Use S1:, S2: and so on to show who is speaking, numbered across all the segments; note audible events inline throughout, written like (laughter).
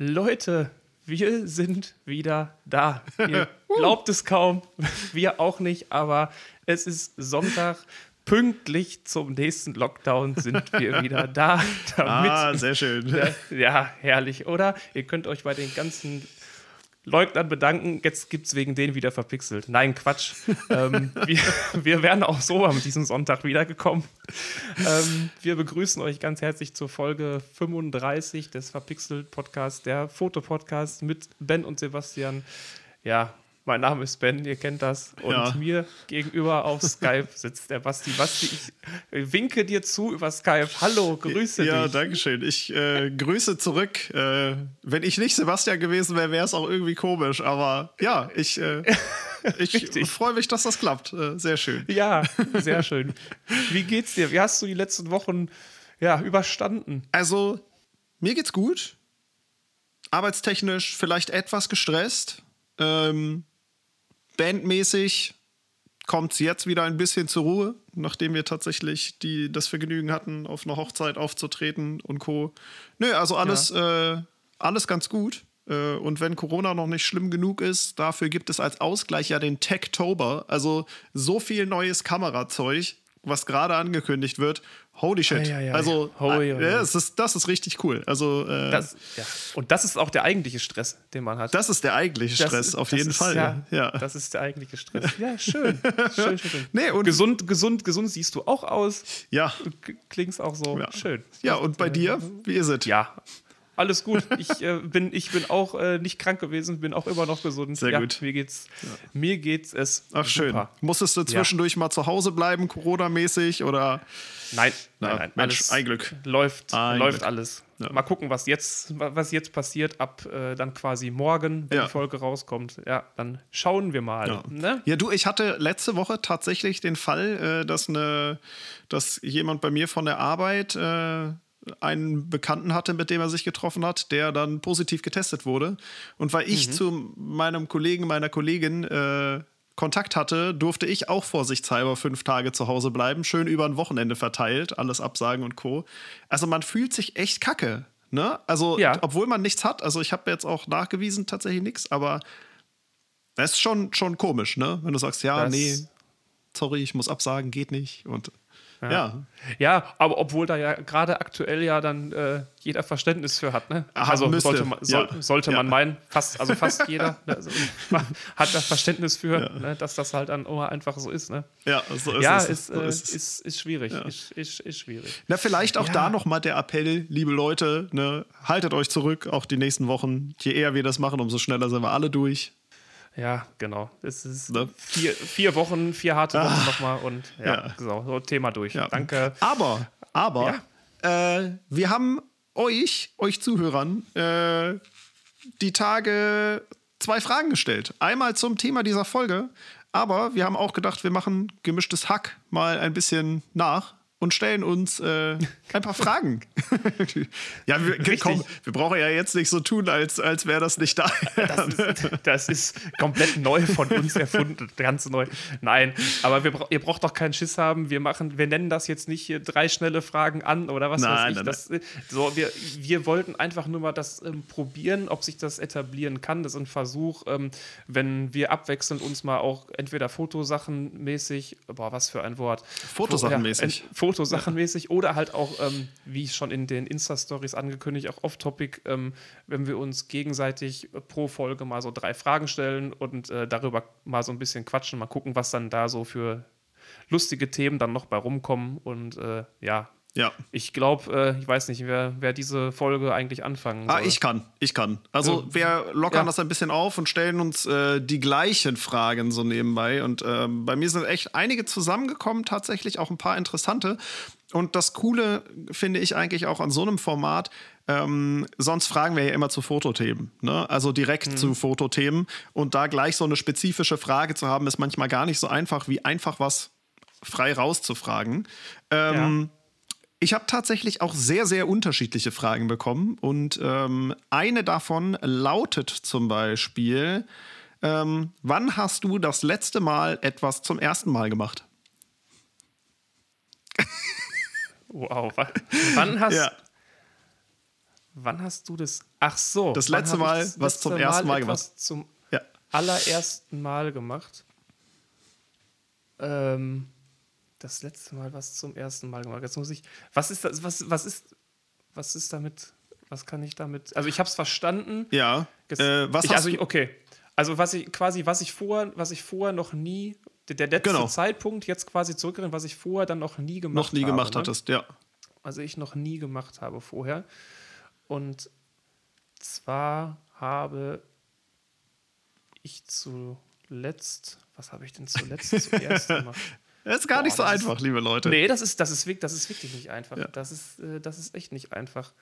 S1: Leute, wir sind wieder da. Ihr (laughs) glaubt es kaum, wir auch nicht, aber es ist Sonntag. Pünktlich zum nächsten Lockdown sind wir (laughs) wieder da.
S2: ah, sehr schön. (laughs)
S1: Ja, herrlich, oder? Ihr könnt euch bei den ganzen Leugnern bedanken. Jetzt gibt es wegen denen wieder verpixelt. Nein, Quatsch. (laughs) ähm, wir, wir wären auch so am diesem Sonntag wiedergekommen. Ähm, wir begrüßen euch ganz herzlich zur Folge 35 des Verpixelt Podcasts, der Fotopodcast mit Ben und Sebastian. Ja, mein Name ist Ben, ihr kennt das. Und ja. mir gegenüber auf Skype sitzt der Basti. Basti, ich winke dir zu über Skype. Hallo, grüße
S2: ja,
S1: dich.
S2: Ja, danke schön. Ich äh, grüße zurück. Äh, wenn ich nicht Sebastian gewesen wäre, wäre es auch irgendwie komisch. Aber ja, ich, äh, (laughs) ich freue mich, dass das klappt. Äh, sehr schön.
S1: Ja, sehr schön. Wie geht's dir? Wie hast du die letzten Wochen ja, überstanden?
S2: Also, mir geht's gut. Arbeitstechnisch vielleicht etwas gestresst. Ähm, bandmäßig kommt es jetzt wieder ein bisschen zur Ruhe, nachdem wir tatsächlich die, das Vergnügen hatten, auf einer Hochzeit aufzutreten und Co. Nö, also alles, ja. äh, alles ganz gut. Äh, und wenn Corona noch nicht schlimm genug ist, dafür gibt es als Ausgleich ja den Techtober. Also so viel neues Kamerazeug, was gerade angekündigt wird. Holy shit. Ja, ja, ja, also, Hoi, äh, das, ist, das ist richtig cool. Also, äh,
S1: das, Und das ist auch der eigentliche Stress, den man hat.
S2: Das ist der eigentliche Stress, das, auf jeden ist, Fall.
S1: Ja, Das ist der eigentliche Stress. Ja, schön. (laughs) schön, schön, schön. Nee, und gesund, gesund, gesund siehst du auch aus.
S2: Ja.
S1: Klingst auch so schön.
S2: Ja, und bei dir? Wie ist es?
S1: Ja, alles gut. Ich, äh, bin, ich bin auch äh, nicht krank gewesen, bin auch immer noch gesund.
S2: Sehr ja, gut.
S1: Mir geht's, ja. mir geht's es.
S2: Ach, schön. Super. Musstest du zwischendurch ja. mal zu Hause bleiben, Corona-mäßig oder?
S1: Nein, nein, nein.
S2: Mensch, alles ein Glück.
S1: Läuft, ein läuft Glück. alles. Mal gucken, was jetzt, was jetzt passiert, ab äh, dann quasi morgen, wenn die Folge rauskommt. Ja, dann schauen wir mal.
S2: Ja, ne? ja du, ich hatte letzte Woche tatsächlich den Fall, äh, dass, eine, dass jemand bei mir von der Arbeit äh, einen Bekannten hatte, mit dem er sich getroffen hat, der dann positiv getestet wurde. Und weil ich mhm. zu meinem Kollegen, meiner Kollegin äh, Kontakt hatte, durfte ich auch vorsichtshalber fünf Tage zu Hause bleiben, schön über ein Wochenende verteilt, alles absagen und Co. Also man fühlt sich echt kacke. Ne? Also, ja. obwohl man nichts hat, also ich habe jetzt auch nachgewiesen, tatsächlich nichts, aber es ist schon, schon komisch, ne? Wenn du sagst, ja, das nee, sorry, ich muss absagen, geht nicht. Und
S1: ja. ja. ja. aber obwohl da ja gerade aktuell ja dann äh, jeder Verständnis für hat, ne?
S2: Aha, also
S1: müsste. sollte man, soll, ja. sollte man meinen, fast, also fast jeder (laughs) ne? also, hat das Verständnis für, ne? dass das halt dann immer einfach so ist, ne?
S2: Ja, so ist
S1: ja,
S2: es.
S1: Ist, so ist, äh, ist, ist, schwierig. Ist, ist, ist, schwierig.
S2: Na, vielleicht auch da nochmal der Appell, liebe Leute, ne? haltet euch zurück, auch die nächsten Wochen. Je eher wir das machen, umso schneller sind wir alle durch.
S1: Ja, genau. Es ist ne? vier, vier Wochen, vier harte Wochen nochmal und ja, ja. So, so, Thema durch. Ja. Danke.
S2: Aber, aber, ja. äh, wir haben euch, euch Zuhörern, äh, die Tage zwei Fragen gestellt. Einmal zum Thema dieser Folge, aber wir haben auch gedacht, wir machen gemischtes Hack mal ein bisschen nach und stellen uns äh, ein paar Fragen. (laughs) ja, wir, komm, wir brauchen ja jetzt nicht so tun, als, als wäre das nicht da.
S1: das, ist, das, ist, komplett neu von uns erfunden, ganz neu. Nein, aber wir, ihr braucht doch keinen Schiss haben. Wir machen, wir nennen das jetzt nicht hier drei schnelle Fragen an oder was nein, weiß ich. Nein, das, nein. So, wir, wir wollten einfach nur mal das ähm, probieren, ob sich das etablieren kann. Das ist ein Versuch, ähm, wenn wir abwechselnd uns mal auch entweder Fotosachen mäßig, boah, was für ein Wort.
S2: Fotosachen mäßig.
S1: Fotosachenmäßig oder halt auch, ähm, wie schon in den Insta-Stories angekündigt, auch off-topic, ähm, wenn wir uns gegenseitig pro Folge mal so drei Fragen stellen und äh, darüber mal so ein bisschen quatschen, mal gucken, was dann da so für lustige Themen dann noch bei rumkommen und äh, ja,
S2: ja.
S1: Ich glaube, äh, ich weiß nicht, wer, wer diese Folge eigentlich anfangen
S2: ah, soll. Ah, ich kann, ich kann. Also äh, wir lockern ja. das ein bisschen auf und stellen uns äh, die gleichen Fragen so nebenbei. Und ähm, bei mir sind echt einige zusammengekommen, tatsächlich auch ein paar interessante. Und das Coole finde ich eigentlich auch an so einem Format, ähm, sonst fragen wir ja immer zu Fotothemen, ne? also direkt mhm. zu Fotothemen. Und da gleich so eine spezifische Frage zu haben, ist manchmal gar nicht so einfach, wie einfach was frei rauszufragen. Ähm, ja. Ich habe tatsächlich auch sehr, sehr unterschiedliche Fragen bekommen. Und ähm, eine davon lautet zum Beispiel: ähm, Wann hast du das letzte Mal etwas zum ersten Mal gemacht?
S1: Wow. Wann hast, ja. Wann hast du das? Ach so.
S2: Das letzte Mal, das was zum ersten Mal, Mal gemacht.
S1: Zum ja. allerersten Mal gemacht. Ähm, das letzte Mal was zum ersten Mal gemacht. Jetzt muss ich. Was ist das? Was, was ist. Was ist damit? Was kann ich damit? Also ich habe es verstanden.
S2: Ja.
S1: Äh, was ich, also ich, okay. Also was ich quasi, was ich vorher, was ich vorher noch nie, der, der letzte genau. Zeitpunkt jetzt quasi zurückerinnern, was ich vorher dann noch nie gemacht habe.
S2: Noch nie
S1: habe,
S2: gemacht ne? hattest, ja.
S1: Also ich noch nie gemacht habe vorher. Und zwar habe ich zuletzt, was habe ich denn zuletzt zuerst (laughs) gemacht?
S2: Das ist gar Boah, nicht so einfach, ist, liebe Leute.
S1: Nee, das ist, das ist, das ist wirklich nicht einfach. Ja. Das, ist, äh, das ist echt nicht einfach.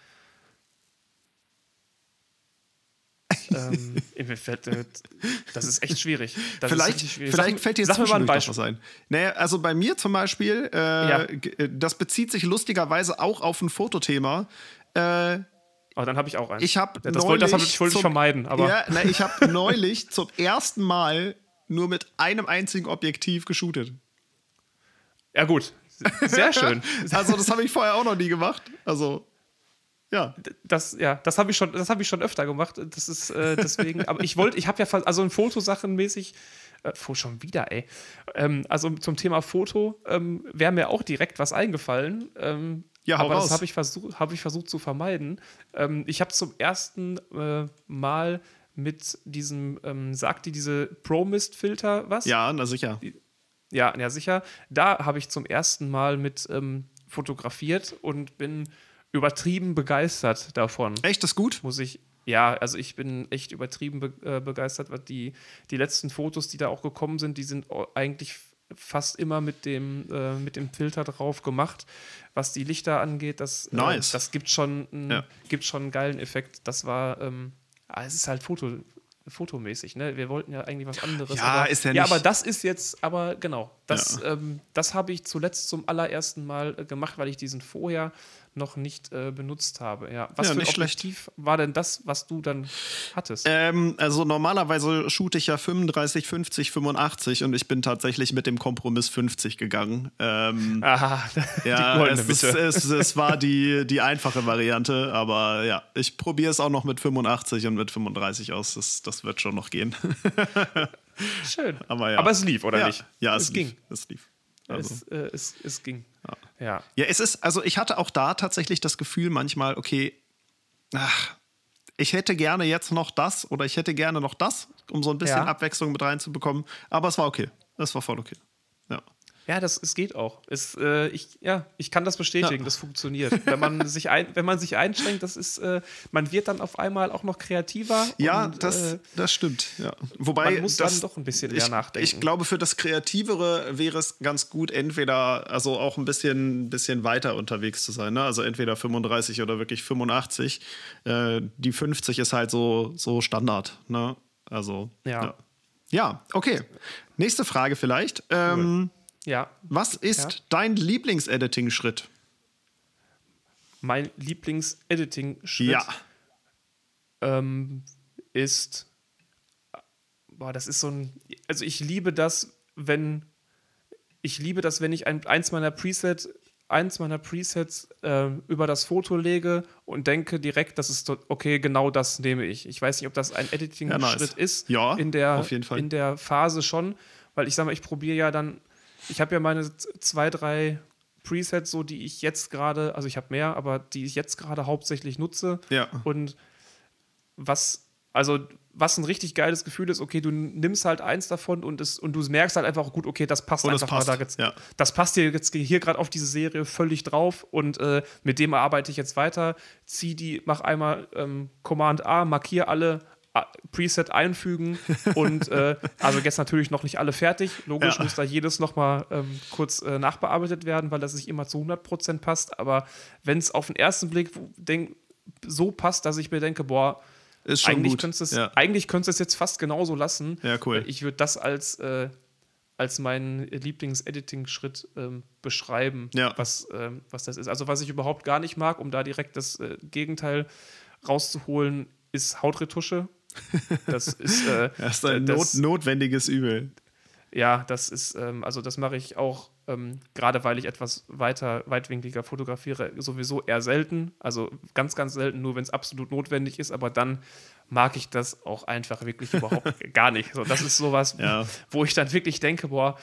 S1: (laughs) ähm, das ist echt schwierig. Das
S2: vielleicht schwierig. vielleicht fällt dir jetzt mal ein Beispiel. was ein. Naja, also bei mir zum Beispiel, äh, ja. Äh, das bezieht sich lustigerweise auch auf ein Fotothema. Äh,
S1: Oh, dann habe ich auch eins.
S2: Ich habe
S1: das, neulich das wollte, wollte ich vermeiden. Aber
S2: ja, na, ich habe neulich zum ersten Mal nur mit einem einzigen Objektiv geshootet.
S1: Ja gut, sehr schön. (laughs)
S2: also das habe ich vorher auch noch nie gemacht. Also ja.
S1: Das, ja, das habe ich schon, das habe ich schon öfter gemacht. Das ist äh, deswegen, aber ich wollte, ich habe ja also in Fotosachen mäßig, äh, schon wieder, ey. Ähm, also zum Thema Foto ähm, wäre mir auch direkt was eingefallen. Ähm, ja, aber raus. das habe ich, versuch, hab ich versucht zu vermeiden. Ähm, ich habe zum ersten äh, Mal mit diesem, ähm, sagt die diese Pro-Mist-Filter was?
S2: Ja, na sicher.
S1: Ja, ja, sicher. Da habe ich zum ersten Mal mit ähm, fotografiert und bin übertrieben begeistert davon.
S2: Echt, das ist gut?
S1: Muss ich. Ja, also ich bin echt übertrieben be äh, begeistert, weil die, die letzten Fotos, die da auch gekommen sind, die sind eigentlich fast immer mit dem, äh, mit dem Filter drauf gemacht. Was die Lichter angeht, das,
S2: äh, nice.
S1: äh, das gibt, schon, einen, ja. gibt schon einen geilen Effekt. Das war, ähm, ah, es ist halt Foto, fotomäßig, ne? Wir wollten ja eigentlich was anderes.
S2: Ja,
S1: aber,
S2: ist ja
S1: nicht. Ja, aber das ist jetzt, aber genau, das, ja. ähm, das habe ich zuletzt zum allerersten Mal äh, gemacht, weil ich diesen vorher noch nicht äh, benutzt habe. Ja. Was
S2: ja,
S1: für
S2: ein Objektiv
S1: schlecht. war denn das, was du dann hattest?
S2: Ähm, also normalerweise shoote ich ja 35, 50, 85 und ich bin tatsächlich mit dem Kompromiss 50 gegangen. Ähm,
S1: Aha, (laughs)
S2: ja, es, ist, es, es, war die, die einfache Variante, aber ja, ich probiere es auch noch mit 85 und mit 35 aus. Das, das wird schon noch gehen. (laughs)
S1: Schön.
S2: Aber, ja.
S1: aber es lief, oder
S2: ja.
S1: nicht?
S2: Ja, es, es ging. Es lief.
S1: Also. Es, äh, es, es ging.
S2: Ja. ja. Ja, es ist, also ich hatte auch da tatsächlich das Gefühl manchmal, okay, ach, ich hätte gerne jetzt noch das oder ich hätte gerne noch das, um so ein bisschen ja. Abwechslung mit reinzubekommen. Aber es war okay. Es war voll okay. Ja.
S1: Ja, das es geht auch. Es, äh, ich, ja, ich kann das bestätigen, ja. das funktioniert. Wenn man (laughs) sich ein, wenn man sich einschränkt, das ist, äh, man wird dann auf einmal auch noch kreativer.
S2: Ja, und, das, äh, das stimmt. Ja. Wobei
S1: man muss das, dann doch ein bisschen
S2: ich,
S1: nachdenken.
S2: Ich glaube, für das Kreativere wäre es ganz gut, entweder also auch ein bisschen, bisschen weiter unterwegs zu sein. Ne? Also entweder 35 oder wirklich 85. Äh, die 50 ist halt so, so Standard. Ne? Also
S1: ja.
S2: ja. ja. okay. Nächste Frage vielleicht. Ähm,
S1: ja.
S2: Was ist ja. dein Lieblingsediting-Schritt?
S1: Mein Lieblingsediting-Schritt
S2: ja.
S1: ähm, ist, boah, das ist so ein, also ich liebe das, wenn, ich liebe das, wenn ich ein, eins meiner Presets eins meiner Presets äh, über das Foto lege und denke direkt, das ist okay, genau das nehme ich. Ich weiß nicht, ob das ein Editing-Schritt ja, nice. ist.
S2: Ja,
S1: in der. In der Phase schon, weil ich sage mal, ich probiere ja dann ich habe ja meine zwei, drei Presets, so die ich jetzt gerade, also ich habe mehr, aber die ich jetzt gerade hauptsächlich nutze.
S2: Ja.
S1: Und was, also was ein richtig geiles Gefühl ist, okay, du nimmst halt eins davon und, es, und du merkst halt einfach, gut, okay, das passt
S2: und
S1: einfach
S2: passt.
S1: mal da jetzt.
S2: Ja.
S1: Das passt dir jetzt hier gerade auf diese Serie völlig drauf und äh, mit dem arbeite ich jetzt weiter. Zieh die, mach einmal ähm, Command A, markiere alle Preset einfügen und äh, also jetzt natürlich noch nicht alle fertig. Logisch ja. muss da jedes nochmal ähm, kurz äh, nachbearbeitet werden, weil das nicht immer zu 100% passt. Aber wenn es auf den ersten Blick denk, so passt, dass ich mir denke, boah, eigentlich könntest du es ja. jetzt fast genauso lassen.
S2: Ja, cool.
S1: Ich würde das als, äh, als meinen Lieblings-Editing-Schritt ähm, beschreiben,
S2: ja.
S1: was, ähm, was das ist. Also was ich überhaupt gar nicht mag, um da direkt das äh, Gegenteil rauszuholen, ist Hautretusche. Das ist, äh, (laughs)
S2: das ist ein das, not notwendiges Übel.
S1: Ja, das ist, ähm, also das mache ich auch Ähm, Gerade weil ich etwas weiter, weitwinkliger fotografiere, sowieso eher selten. Also ganz, ganz selten, nur wenn es absolut notwendig ist. Aber dann mag ich das auch einfach wirklich überhaupt (laughs) gar nicht. So, das ist sowas,
S2: Ja.
S1: wo ich dann wirklich denke, boah,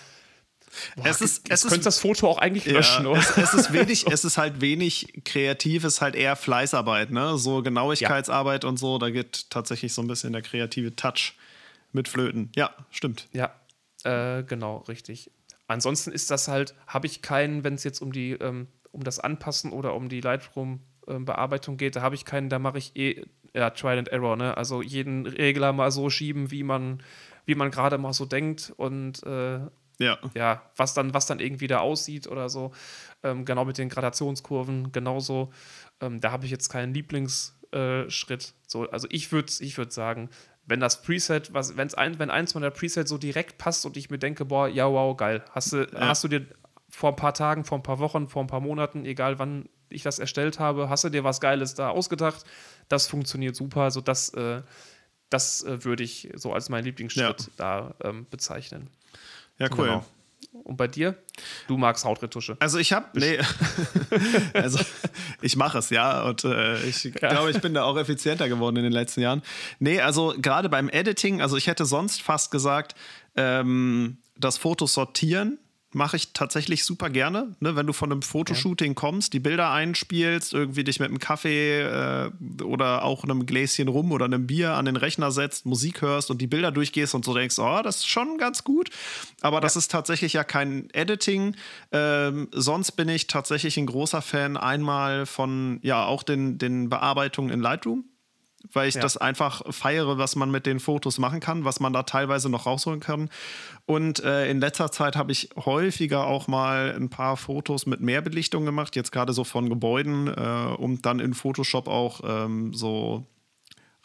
S1: boah
S2: Es ist- es ist-
S1: das Foto auch eigentlich löschen,
S2: Ja,
S1: oder?
S2: es, es ist wenig, (laughs) es ist halt wenig kreativ, es ist halt eher Fleißarbeit, ne? So Genauigkeitsarbeit und so, da geht tatsächlich so ein bisschen der kreative Touch mit Flöten. Ja, stimmt.
S1: Ja, äh, genau, richtig. Ansonsten ist das halt, habe ich keinen, wenn es jetzt um die, ähm, um das Anpassen oder um die Lightroom-Bearbeitung geht, da habe ich keinen, da mache ich eh ja, Trial and Error, ne? Also jeden Regler mal so schieben, wie man, wie man gerade mal so denkt und äh,
S2: Ja.
S1: ja, was dann, was dann irgendwie da aussieht oder so. Ähm, genau mit den Gradationskurven, genauso. Ähm, da habe ich jetzt keinen Lieblingsschritt. so, also ich würde ich würd sagen, wenn das Preset, was, wenn's ein, wenn eins meiner Presets so direkt passt und ich mir denke, boah, ja, wow, geil. Hast du, hast du dir vor ein paar Tagen, vor ein paar Wochen, vor ein paar Monaten, egal wann ich das erstellt habe, hast du dir was Geiles da ausgedacht? Das funktioniert super. Also das, äh, das äh, würde ich so als meinen Lieblingsschritt da ähm, bezeichnen.
S2: Ja, cool.
S1: Genau. Und bei dir? Du magst Hautretusche.
S2: Also ich habe, nee, (laughs) also ich mache es, ja, und äh, ich glaube, ich bin da auch effizienter geworden in den letzten Jahren. Nee, also gerade beim Editing, also ich hätte sonst fast gesagt, ähm, das Foto sortieren mache ich tatsächlich super gerne. Ne? Wenn du von einem Fotoshooting kommst, die Bilder einspielst, irgendwie dich mit einem Kaffee äh, oder auch einem Gläschen rum oder einem Bier an den Rechner setzt, Musik hörst und die Bilder durchgehst und so denkst, oh, das ist schon ganz gut. Aber das ist tatsächlich ja kein Editing. Ähm, sonst bin ich tatsächlich ein großer Fan einmal von, ja, auch den, den Bearbeitungen in Lightroom weil ich
S1: Ja.
S2: das einfach feiere, was man mit den Fotos machen kann, was man da teilweise noch rausholen kann. Und äh, in letzter Zeit habe ich häufiger auch mal ein paar Fotos mit mehr Belichtung gemacht, jetzt gerade so von Gebäuden, äh, und dann in Photoshop auch ähm, so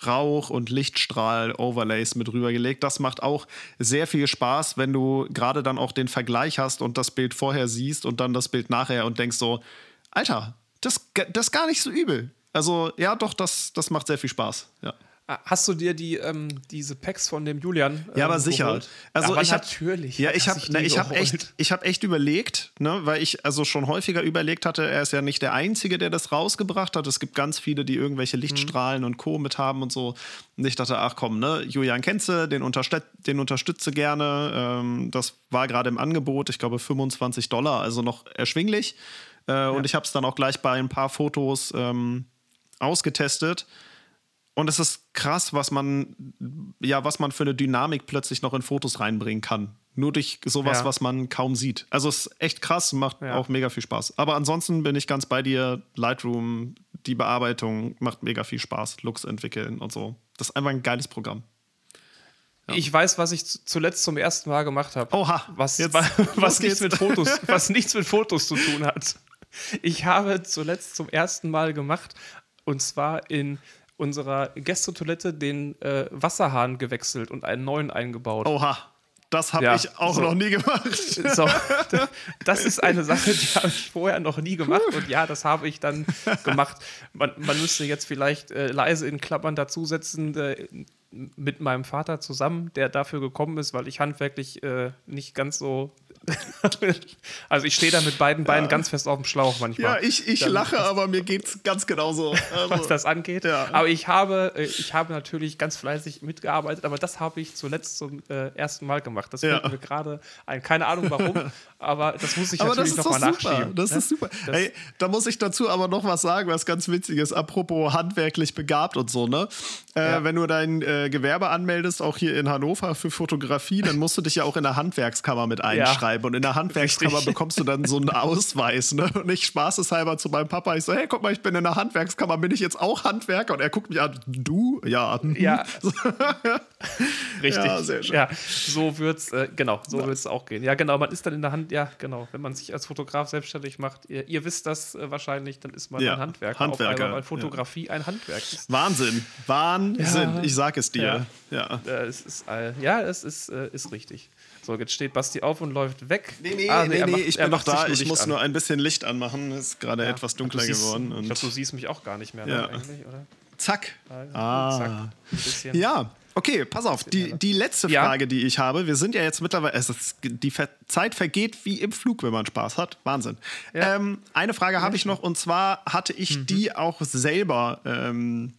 S2: Rauch- und Lichtstrahl-Overlays mit rübergelegt. Das macht auch sehr viel Spaß, wenn du gerade dann auch den Vergleich hast und das Bild vorher siehst und dann das Bild nachher und denkst so, Alter, das, das ist gar nicht so übel. Also ja, doch, das, das macht sehr viel Spaß. Ja.
S1: Ah, Hast du dir die, ähm, diese Packs von dem Julian?
S2: Ja, aber
S1: ähm,
S2: sicher.
S1: geholt?
S2: Also
S1: aber
S2: ich hab,
S1: natürlich.
S2: Ja, ich habe ich hab echt, ich hab echt überlegt, ne, weil ich also schon häufiger überlegt hatte, er ist ja nicht der Einzige, der das rausgebracht hat. Es gibt ganz viele, die irgendwelche
S1: Mhm.
S2: Lichtstrahlen und Co. mit haben und so. Und ich dachte, ach komm, ne, Julian kennst du, den, den unterstütze gerne. Ähm, das war gerade im Angebot, ich glaube 25 Dollar, also noch erschwinglich. Äh, Und ich habe es dann auch gleich bei ein paar Fotos ähm, ausgetestet. Und es ist krass, was man, ja, was man für eine Dynamik plötzlich noch in Fotos reinbringen kann. Nur durch sowas,
S1: Ja.
S2: was man kaum sieht. Also es ist echt krass, macht
S1: Ja.
S2: auch mega viel Spaß. Aber ansonsten bin ich ganz bei dir. Lightroom, die Bearbeitung macht mega viel Spaß. Looks entwickeln und so. Das ist einfach ein geiles Programm.
S1: Ich weiß, was ich zu- zuletzt zum ersten Mal gemacht habe.
S2: Oha,
S1: Was,
S2: jetzt- (laughs)
S1: wa-
S2: los
S1: was, nichts mit Fotos, was nichts mit Fotos zu tun hat. Ich habe zuletzt zum ersten Mal gemacht, und zwar in unserer Gästetoilette den äh, Wasserhahn gewechselt und einen neuen eingebaut.
S2: Oha, das habe
S1: Ja,
S2: ich auch
S1: so.
S2: noch nie gemacht. (laughs)
S1: So, das ist eine (laughs) Sache, die habe ich vorher noch nie gemacht und ja, das habe ich dann gemacht. Man, man müsste jetzt vielleicht äh, leise in Klammern dazusetzen, äh, mit meinem Vater zusammen, der dafür gekommen ist, weil ich handwerklich äh, nicht ganz so. (laughs) also ich stehe da mit beiden Beinen ganz fest auf dem Schlauch manchmal.
S2: Ja, ich, ich
S1: Dann-
S2: lache, aber mir geht's ganz genauso. Also,
S1: was das angeht.
S2: Ja.
S1: Aber ich habe, äh, ich habe natürlich ganz fleißig mitgearbeitet, aber das habe ich zuletzt zum äh, ersten Mal gemacht. Das
S2: Ja.
S1: fällt mir gerade ein. Keine Ahnung warum, (laughs) aber das muss ich
S2: aber
S1: natürlich nochmal nachschieben.
S2: Das
S1: ne?
S2: ist super.
S1: Das-
S2: Ey, da muss ich dazu aber noch was sagen, was ganz witzig ist. Apropos handwerklich begabt und so, ne? Äh,
S1: Ja.
S2: Wenn du dein äh, Gewerbe anmeldest, auch hier in Hannover für Fotografie, dann musst du dich ja auch in der Handwerkskammer mit einschreiben. Und in der Handwerkskammer
S1: Richtig.
S2: bekommst du dann so einen Ausweis, ne? Und ich spaßeshalber zu meinem Papa, ich so, hey, guck mal, ich bin in der Handwerkskammer, bin ich jetzt auch Handwerker? Und er guckt mich an, du? Ja.
S1: Ja. (laughs) Richtig.
S2: Ja, sehr schön.
S1: Ja, so wird's, äh, genau, so wird's auch gehen. Ja, genau, man ist dann in der Hand, ja, genau, wenn man sich als Fotograf selbstständig macht, ihr, ihr wisst das äh, wahrscheinlich, dann ist man
S2: Ja,
S1: ein Handwerker.
S2: Handwerker,
S1: Auf einmal, weil
S2: ja.
S1: Fotografie ein Handwerk ist.
S2: Wahnsinn. Wahnsinn.
S1: Ja.
S2: Ich sag es dir. Ja.
S1: Äh, es ist ja, es ist, äh, ist richtig. So, jetzt steht Basti auf und läuft weg.
S2: Nee, nee,
S1: Ah,
S2: nee,
S1: er
S2: nee,
S1: macht-
S2: ich bin noch da. Ich
S1: Licht
S2: muss
S1: an.
S2: nur ein bisschen Licht anmachen. Es ist gerade
S1: Ja.
S2: etwas dunkler
S1: du siehst,
S2: geworden.
S1: Ich glaube, du siehst mich auch gar nicht mehr,
S2: Ja.
S1: eigentlich, oder?
S2: zack.
S1: Zack,
S2: Ah.
S1: ein bisschen.
S2: Ja, Okay, pass auf, die, die letzte
S1: Ja.
S2: Frage, die ich habe, wir sind ja jetzt mittlerweile, es ist, die Zeit vergeht wie im Flug, wenn man Spaß hat. Wahnsinn.
S1: Ja.
S2: Ähm, eine Frage habe ich noch und zwar hatte ich die auch selber ähm,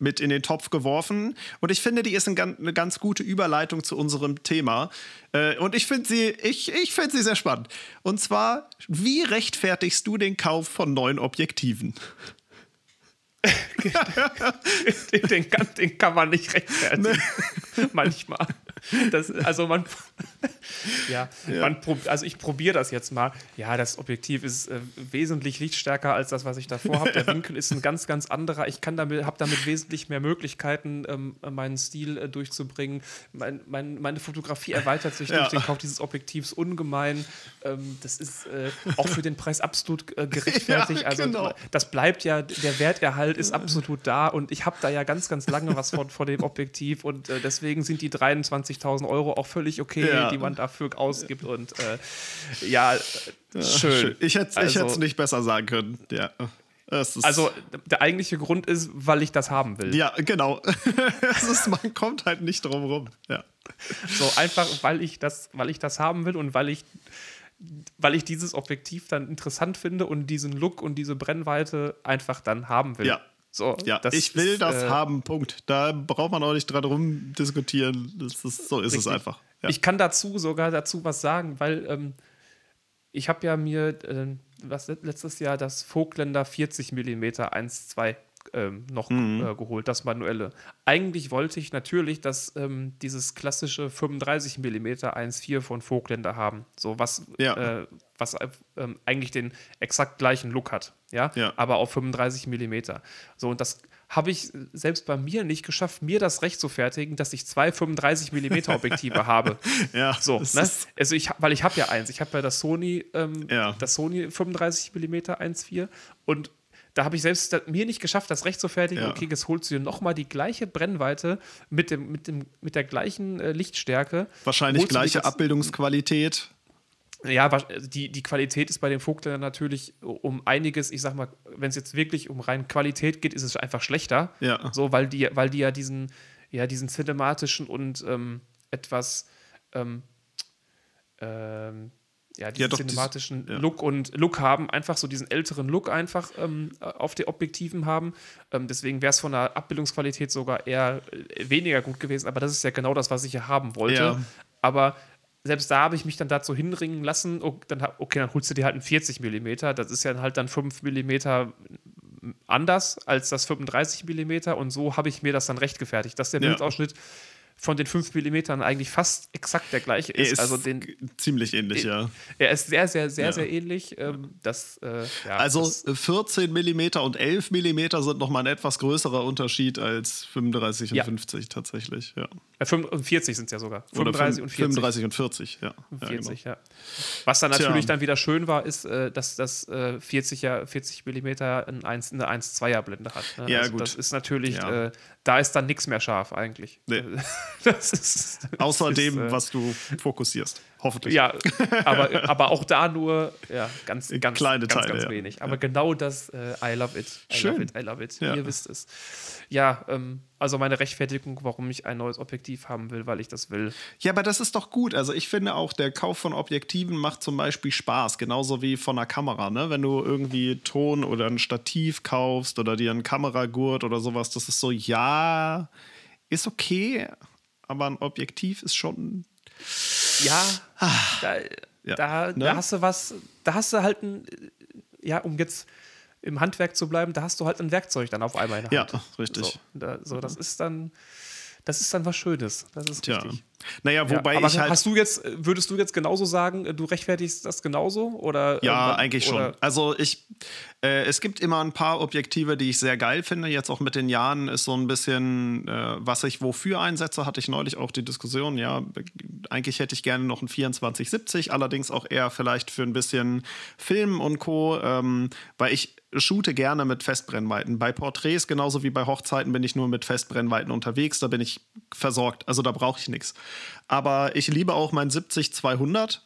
S2: mit in den Topf geworfen und ich finde, die ist ein, eine ganz gute Überleitung zu unserem Thema äh, und ich finde sie, ich, ich finde sie sehr spannend. Und zwar, wie rechtfertigst du den Kauf von neuen Objektiven? (laughs)
S1: den, den, kann, den kann man nicht rechtfertigen. (laughs) Manchmal. Das, also man, (laughs) ja, Man prob, also ich probiere das jetzt mal. Ja, das Objektiv ist äh, wesentlich lichtstärker als das, was ich davor habe. Der (laughs) Winkel ist ein ganz, ganz anderer. Ich kann damit, habe damit wesentlich mehr Möglichkeiten, ähm, meinen Stil äh, durchzubringen. Mein, mein, meine Fotografie erweitert sich
S2: Ja.
S1: durch den Kauf dieses Objektivs ungemein. Ähm, das ist äh, auch für den Preis absolut äh, gerechtfertigt.
S2: Ja,
S1: also
S2: genau.
S1: das bleibt ja, der Werterhalt ist absolut da und ich habe da ja ganz, ganz lange was von, von dem Objektiv und äh, deswegen sind die 23.000 Euro auch völlig okay,
S2: Ja.
S1: die man dafür ausgibt und äh, ja, äh, schön.
S2: Ich hätte es
S1: Also-
S2: nicht besser sagen können. Ja.
S1: Also der eigentliche Grund ist, weil ich das haben will.
S2: ja, genau. (laughs) ist, man kommt halt nicht drum rum. Ja.
S1: So einfach, weil ich das, weil ich das haben will und weil ich weil ich dieses Objektiv dann interessant finde und diesen Look und diese Brennweite einfach dann haben will.
S2: Ja.
S1: So,
S2: Ja, ich will
S1: ist,
S2: das
S1: äh,
S2: haben, Punkt. Da braucht man auch nicht dran rumdiskutieren. Das ist, so ist es
S1: Richtig.
S2: einfach. Ja.
S1: Ich kann dazu sogar dazu was sagen, weil ähm, ich habe ja mir äh, was let- letztes Jahr das Vogtländer 40 mm 1.2 ähm, noch
S2: Mhm.
S1: äh, geholt, das manuelle. Eigentlich wollte ich natürlich das, ähm, dieses klassische 35 mm 1.4 von Vogtländer haben. So was,
S2: Ja.
S1: äh, was äh, ähm, eigentlich den exakt gleichen Look hat. Ja?
S2: Ja.
S1: aber auf 35 mm. So, und das habe ich selbst bei mir nicht geschafft, mir das recht zu fertigen, dass ich zwei 35 mm Objektive habe. (laughs)
S2: Ja,
S1: So, ne? Also ich, weil ich habe ja eins. Ich habe ja das Sony, ähm,
S2: Ja.
S1: das Sony 35 mm 1.4 und da habe ich selbst da, mir nicht geschafft, das recht zu fertigen.
S2: Ja.
S1: Okay, jetzt holst du dir nochmal die gleiche Brennweite mit, dem, mit, dem, mit der gleichen äh, Lichtstärke.
S2: Wahrscheinlich
S1: Holst
S2: gleiche
S1: das-
S2: Abbildungsqualität.
S1: ja, wa- die, die Qualität ist bei den Vogtländern natürlich um einiges, ich sag mal, wenn es jetzt wirklich um rein Qualität geht, ist es einfach schlechter.
S2: Ja.
S1: So, weil die, weil die ja diesen, ja, diesen cinematischen und ähm, etwas ähm, ähm, ja, diesen
S2: doch, dies-
S1: cinematischen
S2: ja.
S1: Look und Look haben, einfach so diesen älteren Look einfach ähm, auf den Objektiven haben. Ähm, deswegen wäre es von der Abbildungsqualität sogar eher äh, weniger gut gewesen, aber das ist ja genau das, was ich hier haben wollte.
S2: Ja.
S1: Aber selbst da habe ich mich dann dazu hinringen lassen, okay dann, ha- okay, dann holst du dir halt einen 40 mm, das ist ja halt dann 5 mm anders als das 35 mm und so habe ich mir das dann rechtgefertigt, dass der
S2: Ja.
S1: Von den 5 mm eigentlich fast exakt der gleiche
S2: Er
S1: ist.
S2: ist
S1: also den,
S2: ziemlich ähnlich, ja.
S1: er ist sehr, sehr, sehr,
S2: Ja.
S1: sehr ähnlich. Ähm, das, äh, ja,
S2: Also
S1: das,
S2: 14 mm und 11 mm sind nochmal ein etwas größerer Unterschied als 35 und
S1: Ja.
S2: 50 tatsächlich, ja.
S1: äh, 45 sind es ja sogar.
S2: Oder
S1: 35 und 40.
S2: 35 und 40, ja. ja
S1: 40, ja. Was dann
S2: Tja.
S1: natürlich dann wieder schön war, ist, äh, dass das äh, 40er, 40 mm ein 1, eine 1,2er Blende hat. Ne?
S2: Ja,
S1: also
S2: gut.
S1: Das ist natürlich, äh, da ist dann nichts mehr scharf eigentlich.
S2: Nee. (laughs) (laughs)
S1: Das ist,
S2: Außer
S1: ist,
S2: dem,
S1: äh,
S2: was du fokussierst. Hoffentlich.
S1: Ja, (laughs) aber, aber auch da nur ja, ganz, ganz,
S2: Kleine
S1: ganz,
S2: Teile,
S1: ganz
S2: ja.
S1: wenig. Aber genau das, äh, I love it. I
S2: Schön.
S1: love it, I love it.
S2: Ja.
S1: Ihr wisst es. Ja, ähm, also meine Rechtfertigung, warum ich ein neues Objektiv haben will, weil ich das will.
S2: Ja, aber das ist doch gut. Also ich finde auch, der Kauf von Objektiven macht zum Beispiel Spaß, genauso wie von einer Kamera. Ne? Wenn du irgendwie Ton oder ein Stativ kaufst oder dir einen Kameragurt oder sowas, das ist so, ja, ist okay, aber ein Objektiv ist schon.
S1: Ja, da,
S2: Ah. Ja,
S1: da,
S2: ne?
S1: da hast du was, da hast du halt ein, ja, um jetzt im Handwerk zu bleiben, da hast du halt ein Werkzeug dann auf einmal in der
S2: Ja,
S1: Hand.
S2: richtig.
S1: So, da, so das ist dann, das ist dann was Schönes. Das ist
S2: Tja.
S1: richtig.
S2: Naja,
S1: Ja,
S2: wobei
S1: aber
S2: ich halt.
S1: hast du jetzt, würdest du jetzt genauso sagen, äh, du rechtfertigst das genauso? Oder,
S2: Ja,
S1: äh,
S2: eigentlich schon.
S1: oder-
S2: Also ich, äh, es gibt immer ein paar Objektive, die ich sehr geil finde. Jetzt auch mit den Jahren ist so ein bisschen, äh, was ich wofür einsetze, hatte ich neulich auch die Diskussion. Ja, eigentlich hätte ich gerne noch ein 2470, allerdings auch eher vielleicht für ein bisschen Film und Co., ähm, weil ich shoote gerne mit Festbrennweiten. Bei Porträts genauso wie bei Hochzeiten bin ich nur mit Festbrennweiten unterwegs. Da bin ich versorgt. Also da brauche ich nichts. Aber ich liebe auch mein 70-200.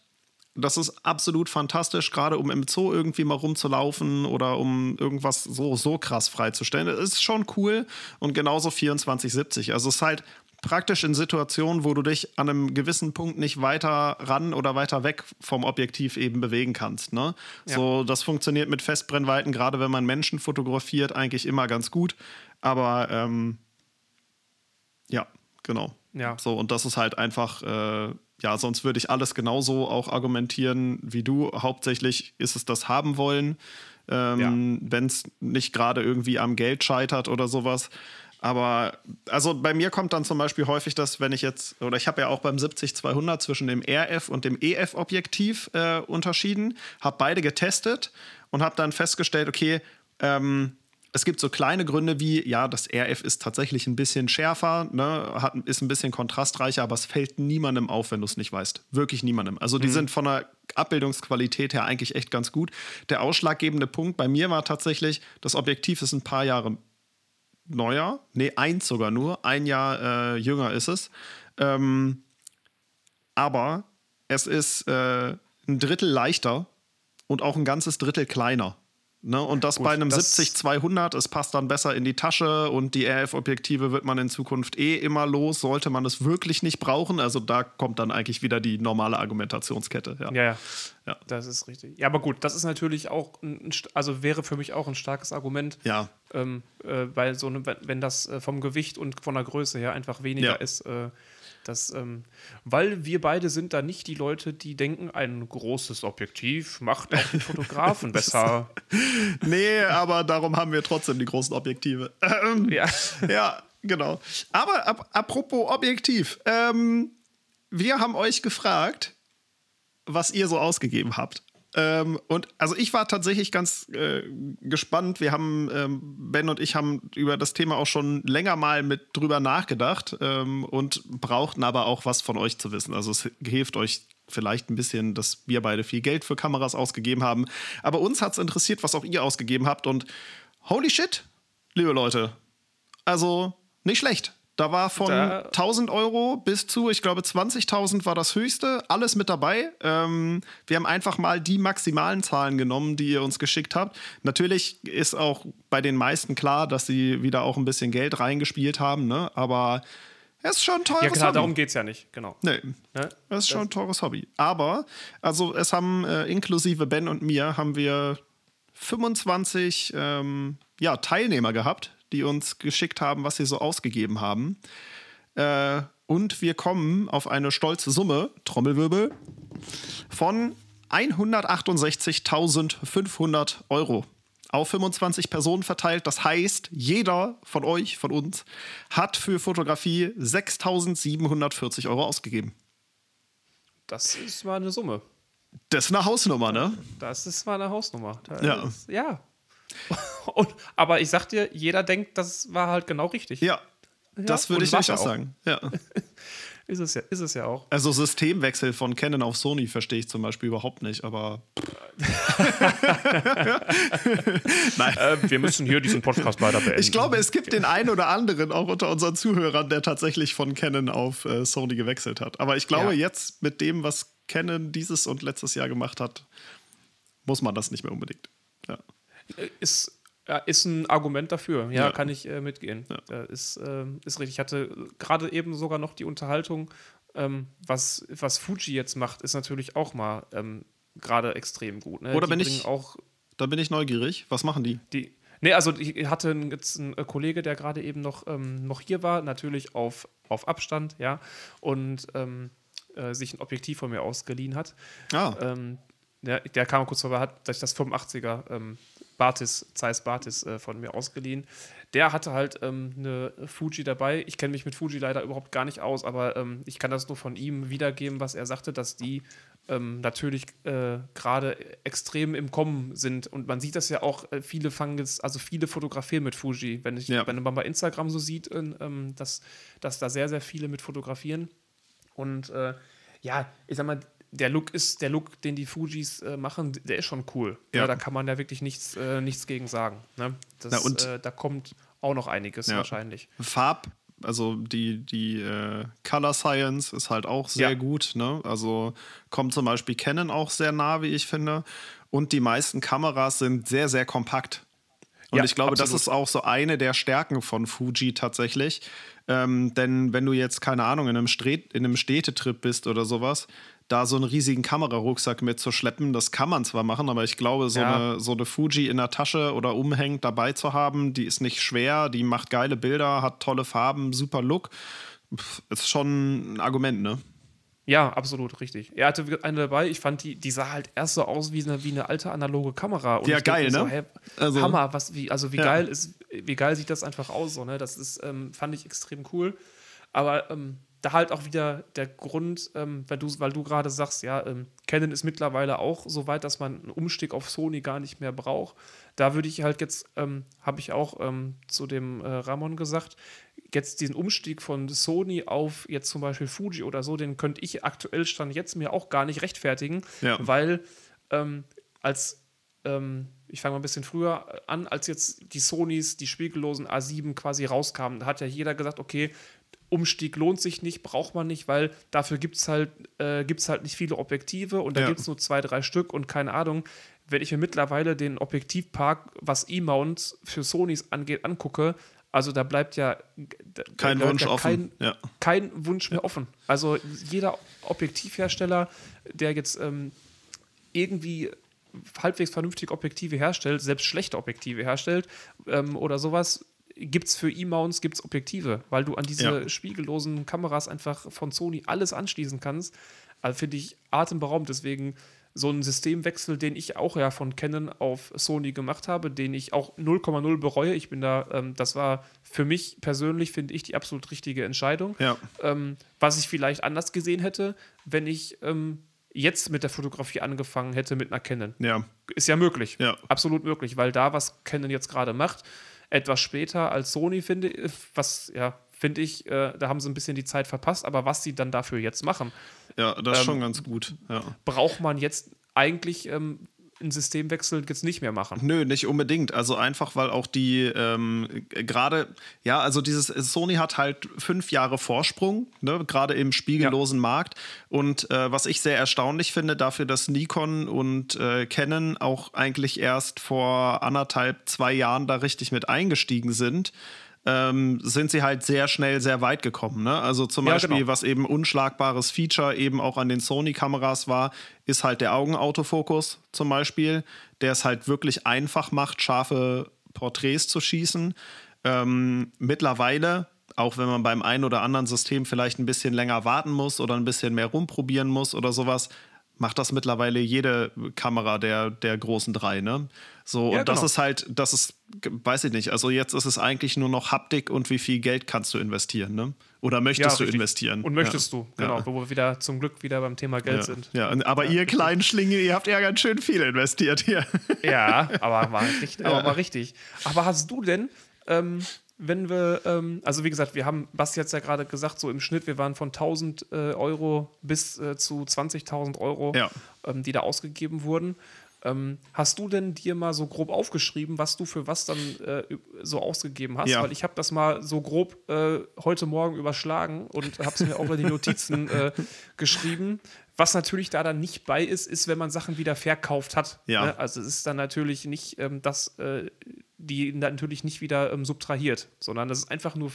S2: Das ist absolut fantastisch, gerade um im Zoo irgendwie mal rumzulaufen oder um irgendwas so, so krass freizustellen. Das ist schon cool und genauso 2470. Also es ist halt praktisch in Situationen, wo du dich an einem gewissen Punkt nicht weiter ran oder weiter weg vom Objektiv eben bewegen kannst. Ne? Ja. So, das funktioniert mit Festbrennweiten, gerade wenn man Menschen fotografiert, eigentlich immer ganz gut. Aber ähm, ja, genau. Ja. So, und das ist halt einfach, äh, ja, sonst würde ich alles genauso auch argumentieren wie du. Hauptsächlich ist es das haben wollen, ähm, ja. wenn es nicht gerade irgendwie am Geld scheitert oder sowas. Aber also bei mir kommt dann zum Beispiel häufig das, wenn ich jetzt, oder ich habe ja auch beim 70-200 zwischen dem RF und dem EF-Objektiv äh, unterschieden, habe beide getestet und habe dann festgestellt, okay, ähm, es gibt so kleine Gründe wie, ja, das RF ist tatsächlich ein bisschen schärfer, ne, hat, ist ein bisschen kontrastreicher, aber es fällt niemandem auf, wenn du es nicht weißt. Wirklich niemandem. Also die mhm. sind von der Abbildungsqualität her eigentlich echt ganz gut. Der ausschlaggebende Punkt bei mir war tatsächlich, das Objektiv ist ein paar Jahre neuer. Nee, eins sogar nur. Ein Jahr äh, jünger ist es. Ähm, aber es ist äh, ein Drittel leichter und auch ein ganzes Drittel kleiner. Ne? Und das Gut, bei einem 70-200, es passt dann besser in die Tasche und die RF-Objektive wird man in Zukunft eh immer los, sollte man es wirklich nicht brauchen. Also da kommt dann eigentlich wieder die normale Argumentationskette. Ja,
S1: ja, ja. ja. das ist richtig. Ja, aber gut, das ist natürlich auch, ein, also wäre für mich auch ein starkes Argument.
S2: Ja.
S1: Ähm, äh, weil so, eine, wenn das äh, vom Gewicht und von der Größe her einfach weniger ja. ist, äh, das, ähm, weil wir beide sind da nicht die Leute, die denken, ein großes Objektiv macht auch den Fotografen (laughs) besser.
S2: nee, aber darum haben wir trotzdem die großen Objektive. Ähm, ja. ja, genau. Aber ap apropos Objektiv, ähm, wir haben euch gefragt, was ihr so ausgegeben habt. Ähm, und also ich war tatsächlich ganz äh, gespannt. Wir haben, ähm, Ben und ich haben über das Thema auch schon länger mal mit drüber nachgedacht ähm, und brauchten aber auch was von euch zu wissen. Also es hilft euch vielleicht ein bisschen, dass wir beide viel Geld für Kameras ausgegeben haben. Aber uns hat es interessiert, was auch ihr ausgegeben habt. Und holy shit, liebe Leute. Also nicht schlecht. Da war von da 1000 Euro bis zu, ich glaube, 20.000 war das höchste, alles mit dabei. Ähm, wir haben einfach mal die maximalen Zahlen genommen, die ihr uns geschickt habt. Natürlich ist auch bei den meisten klar, dass sie wieder auch ein bisschen Geld reingespielt haben, ne? aber es ist schon ein teures Hobby. Ja, klar, Hobby.
S1: darum geht es ja nicht, genau.
S2: Nee, ja? es ist schon ein teures Hobby. Aber, also es haben äh, inklusive Ben und mir, haben wir 25 ähm, ja, Teilnehmer gehabt, die uns geschickt haben, was sie so ausgegeben haben. Äh, und wir kommen auf eine stolze Summe, Trommelwirbel, von 168.500 Euro auf 25 Personen verteilt. Das heißt, jeder von euch, von uns, hat für Fotografie 6.740 Euro ausgegeben.
S1: Das ist mal eine Summe.
S2: Das ist eine Hausnummer, ne?
S1: Das ist mal eine Hausnummer.
S2: ja.
S1: Ist, ja. (laughs) Und, aber ich sag dir, jeder denkt, das war halt genau richtig.
S2: Ja, das würde ich auch sagen. Ja. (laughs)
S1: ist, es ja, ist es ja auch.
S2: Also Systemwechsel von Canon auf Sony verstehe ich zum Beispiel überhaupt nicht, aber. (laughs)
S1: Nein. Äh, wir müssen hier diesen Podcast weiter beenden.
S2: Ich glaube, es gibt den einen oder anderen auch unter unseren Zuhörern, der tatsächlich von Canon auf äh, Sony gewechselt hat. Aber ich glaube, ja. jetzt mit dem, was Canon dieses und letztes Jahr gemacht hat, muss man das nicht mehr unbedingt. Ja.
S1: Ist, ist ein Argument dafür. Ja, ja. kann ich äh, mitgehen. Ja. Äh, ist, äh, ist richtig. Ich hatte gerade eben sogar noch die Unterhaltung, ähm, was, was Fuji jetzt macht, ist natürlich auch mal ähm, gerade extrem gut. Ne?
S2: Oder bin ich auch. Da bin ich neugierig. Was machen die?
S1: Die. Nee, also ich hatte jetzt einen äh, Kollege, der gerade eben noch, ähm, noch hier war, natürlich auf, auf Abstand, ja, und ähm, äh, sich ein Objektiv von mir ausgeliehen hat.
S2: Ah.
S1: Ähm, der, der kam kurz vorbei, hat sich das 85er ähm, Bartis, Zeiss Bartis äh, von mir ausgeliehen. Der hatte halt ähm, eine Fuji dabei. Ich kenne mich mit Fuji leider überhaupt gar nicht aus, aber ähm, ich kann das nur von ihm wiedergeben, was er sagte, dass die ähm, natürlich äh, gerade extrem im Kommen sind. Und man sieht das ja auch, äh, viele fangen jetzt, also viele fotografieren mit Fuji. Wenn, ich, ja. wenn man bei Instagram so sieht, ähm, dass, dass da sehr, sehr viele mit fotografieren. Und äh, ja, ich sag mal, der Look ist, der Look, den die Fujis äh, machen, der ist schon cool. Ja. ja. da kann man ja wirklich nichts, äh, nichts gegen sagen. Ne? Das, Na und äh, da kommt auch noch einiges ja. wahrscheinlich.
S2: Farb, also die, die äh, Color Science ist halt auch sehr ja. gut. Ne? Also kommt zum Beispiel Canon auch sehr nah, wie ich finde. Und die meisten Kameras sind sehr, sehr kompakt. Und ja, ich glaube, absolut. das ist auch so eine der Stärken von Fuji tatsächlich. Ähm, denn wenn du jetzt, keine Ahnung, in einem, Stre in einem Städtetrip bist oder sowas, da so einen riesigen Kamerarucksack mitzuschleppen, das kann man zwar machen, aber ich glaube, so, ja. eine, so eine Fuji in der Tasche oder umhängt dabei zu haben, die ist nicht schwer, die macht geile Bilder, hat tolle Farben, super Look. Pff, ist schon ein Argument, ne?
S1: Ja, absolut, richtig. Er hatte eine dabei, ich fand, die, die sah halt erst so aus wie eine, wie eine alte analoge Kamera. Und
S2: ja, geil, ne?
S1: So, hey, also, Hammer, was, wie, also wie ja. geil ist, wie geil sieht das einfach aus, so, ne? Das ist, ähm, fand ich extrem cool. Aber ähm, da halt auch wieder der Grund, ähm, weil du, weil du gerade sagst, ja, ähm, Canon ist mittlerweile auch so weit, dass man einen Umstieg auf Sony gar nicht mehr braucht. Da würde ich halt jetzt, ähm, habe ich auch ähm, zu dem äh, Ramon gesagt, jetzt diesen Umstieg von Sony auf jetzt zum Beispiel Fuji oder so, den könnte ich aktuell stand jetzt mir auch gar nicht rechtfertigen, ja. weil ähm, als ähm, ich fange mal ein bisschen früher an, als jetzt die Sonys, die spiegellosen A7 quasi rauskamen, da hat ja jeder gesagt, okay, Umstieg lohnt sich nicht, braucht man nicht, weil dafür gibt es halt, äh, halt nicht viele Objektive und da ja. gibt es nur zwei, drei Stück und keine Ahnung. Wenn ich mir mittlerweile den Objektivpark, was E-Mounts für Sonys angeht, angucke, also da bleibt ja
S2: kein Wunsch ja
S1: offen.
S2: Kein, ja.
S1: kein Wunsch mehr offen. Also jeder Objektivhersteller, der jetzt ähm, irgendwie halbwegs vernünftige Objektive herstellt, selbst schlechte Objektive herstellt ähm, oder sowas, gibt es für E-Mounts gibt's Objektive, weil du an diese ja. spiegellosen Kameras einfach von Sony alles anschließen kannst. Also finde ich atemberaubend. Deswegen so ein Systemwechsel, den ich auch ja von Canon auf Sony gemacht habe, den ich auch 0,0 bereue. Ich bin da, ähm, das war für mich persönlich, finde ich, die absolut richtige Entscheidung.
S2: Ja.
S1: Ähm, was ich vielleicht anders gesehen hätte, wenn ich ähm, jetzt mit der Fotografie angefangen hätte mit einer Canon.
S2: Ja.
S1: Ist ja möglich.
S2: Ja.
S1: Absolut möglich, weil da, was Canon jetzt gerade macht, etwas später als Sony, finde ich, was, ja, finde ich, äh, da haben sie ein bisschen die Zeit verpasst, aber was sie dann dafür jetzt machen.
S2: Ja, das ist ähm, schon ganz gut. Ja.
S1: Braucht man jetzt eigentlich ähm, einen Systemwechsel jetzt nicht mehr machen.
S2: Nö, nicht unbedingt. Also einfach, weil auch die ähm, gerade, ja, also dieses Sony hat halt fünf Jahre Vorsprung, ne, gerade im spiegellosen ja. Markt. Und äh, was ich sehr erstaunlich finde, dafür, dass Nikon und äh, Canon auch eigentlich erst vor anderthalb, zwei Jahren da richtig mit eingestiegen sind, ähm, sind sie halt sehr schnell sehr weit gekommen. Ne? Also zum ja, Beispiel, genau. was eben unschlagbares Feature eben auch an den Sony-Kameras war, ist halt der Augenautofokus zum Beispiel, der es halt wirklich einfach macht, scharfe Porträts zu schießen. Ähm, mittlerweile auch wenn man beim einen oder anderen System vielleicht ein bisschen länger warten muss oder ein bisschen mehr rumprobieren muss oder sowas, macht das mittlerweile jede Kamera der, der großen drei, ne? So, ja, und das genau. ist halt, das ist, weiß ich nicht, also jetzt ist es eigentlich nur noch Haptik und wie viel Geld kannst du investieren, ne? Oder möchtest ja, du investieren?
S1: Und möchtest ja. du, genau, wo wir wieder zum Glück wieder beim Thema Geld sind.
S2: Ja, aber ihr kleinen Schlinge, ihr habt ja ganz schön viel investiert hier.
S1: Ja, aber war richtig. (laughs) Aber, war richtig. aber hast du denn ähm, wenn wir, ähm, also wie gesagt, wir haben, Basti hat es ja gerade gesagt, so im Schnitt, wir waren von 1000 äh, Euro bis äh, zu 20.000 Euro,
S2: ja.
S1: ähm, die da ausgegeben wurden. Ähm, hast du denn dir mal so grob aufgeschrieben, was du für was dann äh, so ausgegeben hast?
S2: Ja.
S1: Weil ich habe das mal so grob äh, heute Morgen überschlagen und habe es mir auch in die Notizen äh, (laughs) geschrieben. Was natürlich da dann nicht bei ist, ist, wenn man Sachen wieder verkauft hat.
S2: Ja.
S1: Ne? Also es ist dann natürlich nicht ähm, das äh, die natürlich nicht wieder ähm, subtrahiert, sondern das ist einfach nur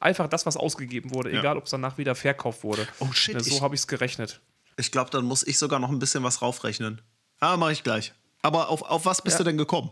S1: einfach das, was ausgegeben wurde, ja. egal ob es danach wieder verkauft wurde.
S2: Oh shit.
S1: so habe ich es gerechnet.
S2: Ich glaube, dann muss ich sogar noch ein bisschen was raufrechnen. Ah, mache ich gleich. Aber auf, auf was bist ja. du denn gekommen?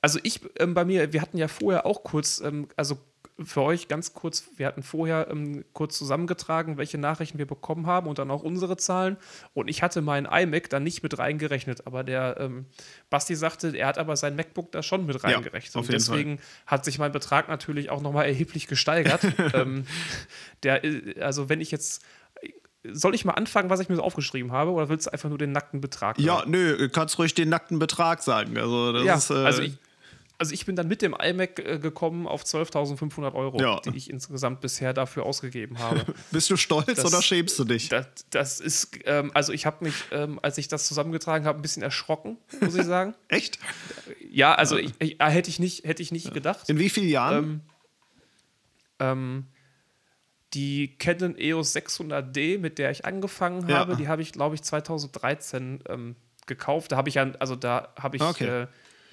S1: Also ich ähm, bei mir, wir hatten ja vorher auch kurz, ähm, also für euch ganz kurz, wir hatten vorher ähm, kurz zusammengetragen, welche Nachrichten wir bekommen haben und dann auch unsere Zahlen. Und ich hatte meinen iMac da nicht mit reingerechnet, aber der ähm, Basti sagte, er hat aber sein MacBook da schon mit reingerechnet. Ja, und deswegen Fall. hat sich mein Betrag natürlich auch nochmal erheblich gesteigert. (laughs) ähm, der, äh, also wenn ich jetzt soll ich mal anfangen, was ich mir so aufgeschrieben habe, oder willst du einfach nur den nackten Betrag?
S2: Ja, sagen? nö, kannst ruhig den nackten Betrag sagen. Also, das
S1: ja,
S2: ist, äh,
S1: also ich, also ich bin dann mit dem iMac äh, gekommen auf 12.500 Euro, ja. die ich insgesamt bisher dafür ausgegeben habe. (laughs)
S2: Bist du stolz das, oder schämst du dich?
S1: Das, das ist, ähm, also ich habe mich, ähm, als ich das zusammengetragen habe, ein bisschen erschrocken, muss ich sagen. (laughs)
S2: Echt?
S1: Ja, also ja. Ich, ich, äh, hätte ich nicht, hätte ich nicht gedacht.
S2: In wie vielen Jahren?
S1: Ähm, ähm die Canon EOS 600D, mit der ich angefangen ja. habe, die habe ich, glaube ich, 2013 ähm, gekauft. Da habe ich ja, also da habe ich
S2: okay.
S1: äh,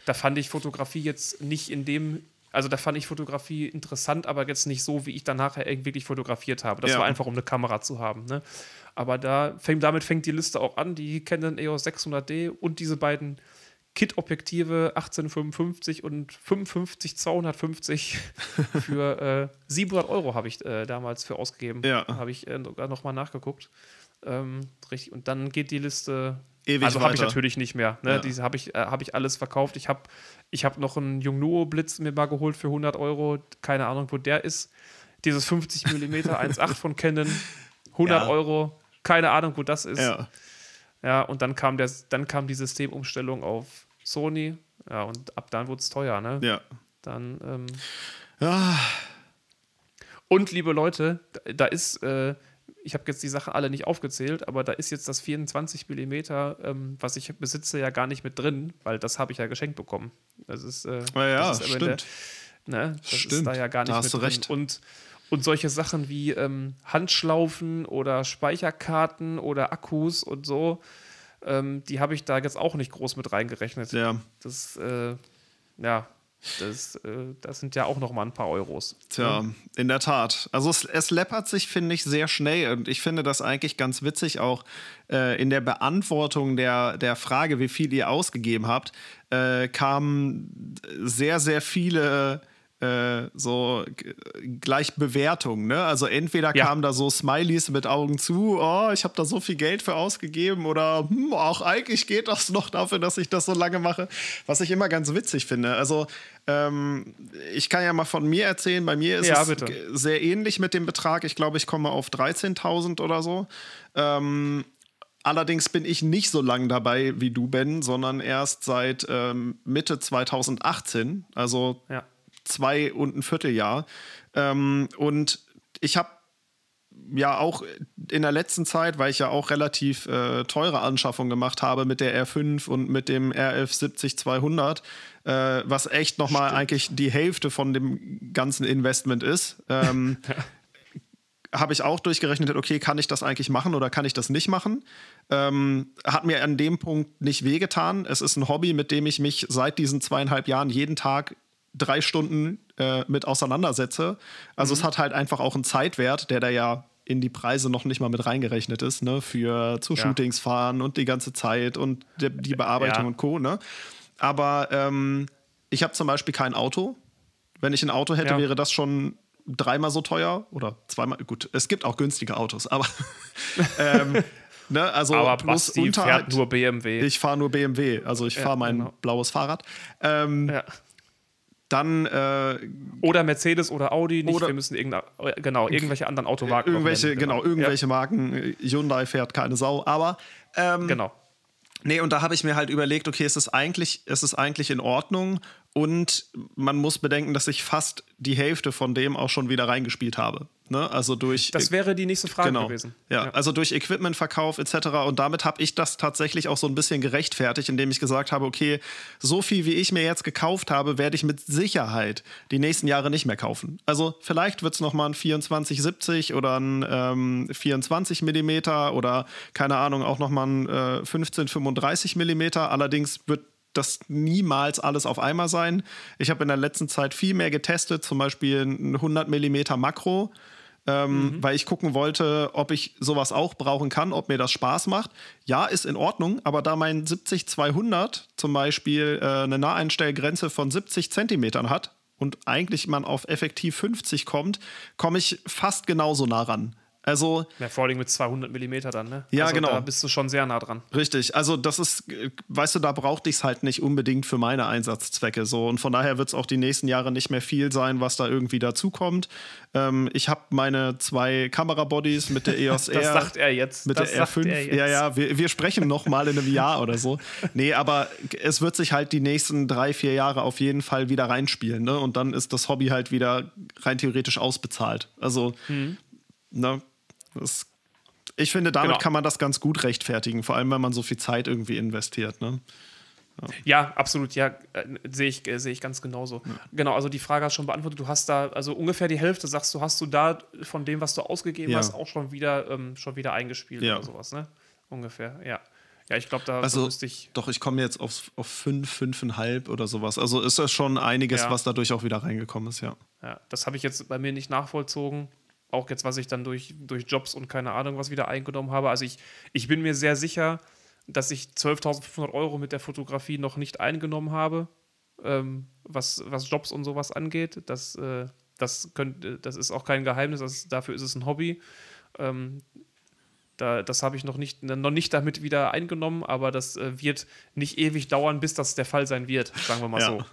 S1: da fand ich Fotografie jetzt nicht in dem, also da fand ich Fotografie interessant, aber jetzt nicht so, wie ich dann nachher wirklich fotografiert habe. Das
S2: Ja.
S1: war einfach, um eine Kamera zu haben. Ne? Aber da fängt, damit fängt die Liste auch an. Die Canon EOS 600D und diese beiden Kit-Objektive 1855 und 55 250 (laughs) für äh, 700 Euro habe ich äh, damals für ausgegeben.
S2: Ja.
S1: Habe ich äh, nochmal nachgeguckt. Ähm, richtig. Und dann geht die Liste.
S2: Ewig
S1: also habe ich natürlich nicht mehr. Ne?
S2: Ja.
S1: Diese habe ich, äh, hab ich alles verkauft. Ich habe ich hab noch einen Yongnuo Blitz mir mal geholt für 100 Euro. Keine Ahnung, wo der ist. Dieses 50 mm 1.8 von Canon. 100
S2: Ja.
S1: Euro. Keine Ahnung, wo das ist.
S2: Ja.
S1: Ja, und dann kam, der, dann kam die Systemumstellung auf Sony. Ja, und ab dann wurde es teuer, ne?
S2: Ja.
S1: Dann, ähm,
S2: Ah,
S1: und liebe Leute, da, da ist, äh, ich habe jetzt die Sachen alle nicht aufgezählt, aber da ist jetzt das 24 mm, ähm, was ich besitze, ja gar nicht mit drin, weil das habe ich ja geschenkt bekommen. Das ist, äh,
S2: Na ja,
S1: das ist
S2: stimmt.
S1: Der, ne? Das ist
S2: Stimmt,
S1: da ja gar nicht
S2: da hast
S1: mit
S2: du
S1: drin.
S2: recht.
S1: Und, und solche Sachen wie ähm, Handschlaufen oder Speicherkarten oder Akkus und so, ähm, die habe ich da jetzt auch nicht groß mit reingerechnet.
S2: Ja.
S1: Das, äh, ja, das, äh, das sind ja auch noch mal ein paar Euros.
S2: Tja, in der Tat. Also es, es läppert sich, finde ich, sehr schnell. Und ich finde das eigentlich ganz witzig, auch äh, in der Beantwortung der, der Frage, wie viel ihr ausgegeben habt, äh, kamen sehr, sehr viele äh, so g- gleich Bewertungen. Ne? Also entweder
S1: Ja.
S2: kamen da so Smileys mit Augen zu, oh, ich habe da so viel Geld für ausgegeben oder hm, auch eigentlich geht das noch dafür, dass ich das so lange mache, was ich immer ganz witzig finde. Also ähm, ich kann ja mal von mir erzählen, bei mir ist
S1: Ja,
S2: es
S1: bitte.
S2: sehr ähnlich mit dem Betrag. Ich glaube, ich komme auf 13.000 oder so. Ähm, Allerdings bin ich nicht so lang dabei wie du, Ben, sondern erst seit ähm, Mitte 2018, also
S1: Ja.
S2: Zwei und ein Vierteljahr. Ähm, und ich habe ja auch in der letzten Zeit, weil ich ja auch relativ äh, teure Anschaffungen gemacht habe mit der R5 und mit dem RF 70-200, äh, was echt nochmal eigentlich die Hälfte von dem ganzen Investment ist. Ähm, (laughs) habe ich auch durchgerechnet, okay, kann ich das eigentlich machen oder kann ich das nicht machen? Ähm, hat mir an dem Punkt nicht wehgetan. Es ist ein Hobby, mit dem ich mich seit diesen zweieinhalb Jahren jeden Tag drei Stunden äh, mit auseinandersetze. Also es hat halt einfach auch einen Zeitwert, der da ja in die Preise noch nicht mal mit reingerechnet ist, ne? Für zu
S1: Ja.
S2: Shootings fahren und die ganze Zeit und die, die Bearbeitung
S1: Ja.
S2: und Co. Ne? Aber ähm, ich habe zum Beispiel kein Auto. Wenn ich ein Auto hätte,
S1: Ja.
S2: wäre das schon dreimal so teuer oder zweimal. Gut, es gibt auch günstige Autos, aber (laughs) ähm, ne, also
S1: Aber
S2: plus
S1: Basti
S2: Unterhalt.
S1: fährt nur BMW.
S2: Ich fahre nur BMW, also ich
S1: Ja,
S2: fahre mein
S1: genau.
S2: blaues Fahrrad. Ähm,
S1: ja.
S2: Dann äh,
S1: Oder Mercedes oder Audi, nicht,
S2: Oder-
S1: wir müssen irgendeine, genau, irgendwelche anderen Automarken
S2: irgendwelche,
S1: nennen,
S2: genau, irgendwelche Marken. äh, Hyundai fährt keine Sau, aber ähm,
S1: Ja, genau.
S2: Nee, und da habe ich mir halt überlegt, okay, es ist eigentlich, es ist eigentlich in Ordnung und man muss bedenken, dass ich fast die Hälfte von dem auch schon wieder reingespielt habe. Ne? Also durch
S1: Das wäre die nächste Frage
S2: genau.
S1: gewesen.
S2: Ja, also durch Equipmentverkauf etc. Und damit habe ich das tatsächlich auch so ein bisschen gerechtfertigt, indem ich gesagt habe, okay, so viel wie ich mir jetzt gekauft habe, werde ich mit Sicherheit die nächsten Jahre nicht mehr kaufen. Also vielleicht wird es nochmal ein 2470 oder ein ähm, 24 mm oder keine Ahnung, auch nochmal ein äh, 1535 mm. Allerdings wird das niemals alles auf einmal sein. Ich habe in der letzten Zeit viel mehr getestet, zum Beispiel ein 100 mm Makro, ähm, weil ich gucken wollte, ob ich sowas auch brauchen kann, ob mir das Spaß macht. Ja, ist in Ordnung, aber da mein 70-200 zum Beispiel äh, eine Naheinstellgrenze von 70 Zentimetern hat und eigentlich man auf effektiv 50 kommt, komme ich fast genauso nah ran. Also
S1: Ja, vor allem mit 200 Millimeter dann, ne?
S2: Ja,
S1: also
S2: genau.
S1: Da bist du schon sehr nah dran.
S2: Richtig, also das ist, weißt du, da brauchte ich es halt nicht unbedingt für meine Einsatzzwecke so und von daher wird es auch die nächsten Jahre nicht mehr viel sein, was da irgendwie dazukommt. Ähm, ich habe meine zwei Kamerabodies mit der (laughs) EOS R.
S1: Das sagt er jetzt.
S2: Mit
S1: das
S2: der
S1: sagt
S2: R5.
S1: er jetzt.
S2: Ja, ja, wir, wir sprechen noch mal in einem Jahr oder so. Nee, aber es wird sich halt die nächsten drei, vier Jahre auf jeden Fall wieder reinspielen. Ne? Und dann ist das Hobby halt wieder rein theoretisch ausbezahlt. Also,
S1: Mhm.
S2: ne, das, ich finde, damit
S1: Genau.
S2: kann man das ganz gut rechtfertigen, vor allem wenn man so viel Zeit irgendwie investiert. Ne?
S1: Ja, absolut, ja, äh, sehe ich, äh, sehe ich ganz genauso. Genau, also die Frage hast du schon beantwortet. Du hast da, also ungefähr die Hälfte, sagst du, hast du da von dem, was du ausgegeben
S2: Ja.
S1: hast, auch schon wieder, ähm, schon wieder eingespielt
S2: Ja.
S1: oder sowas, ne? Ungefähr, ja. Ja, ich glaube, da
S2: also,
S1: müsste ich.
S2: Doch, ich komme jetzt auf, auf fünf, fünfeinhalb oder sowas. Also ist das schon einiges, ja. was dadurch auch wieder reingekommen ist, ja.
S1: Ja, das habe ich jetzt bei mir nicht nachvollzogen. Auch jetzt, was ich dann durch, durch Jobs und keine Ahnung was wieder eingenommen habe. Also ich, ich bin mir sehr sicher, dass ich 12.500 Euro mit der Fotografie noch nicht eingenommen habe, ähm, was, was Jobs und sowas angeht. Das, äh, das, könnt, das ist auch kein Geheimnis, das, dafür ist es ein Hobby. Ähm, da, das habe ich noch nicht, noch nicht damit wieder eingenommen, aber das äh, wird nicht ewig dauern, bis das der Fall sein wird, sagen wir mal ja. so.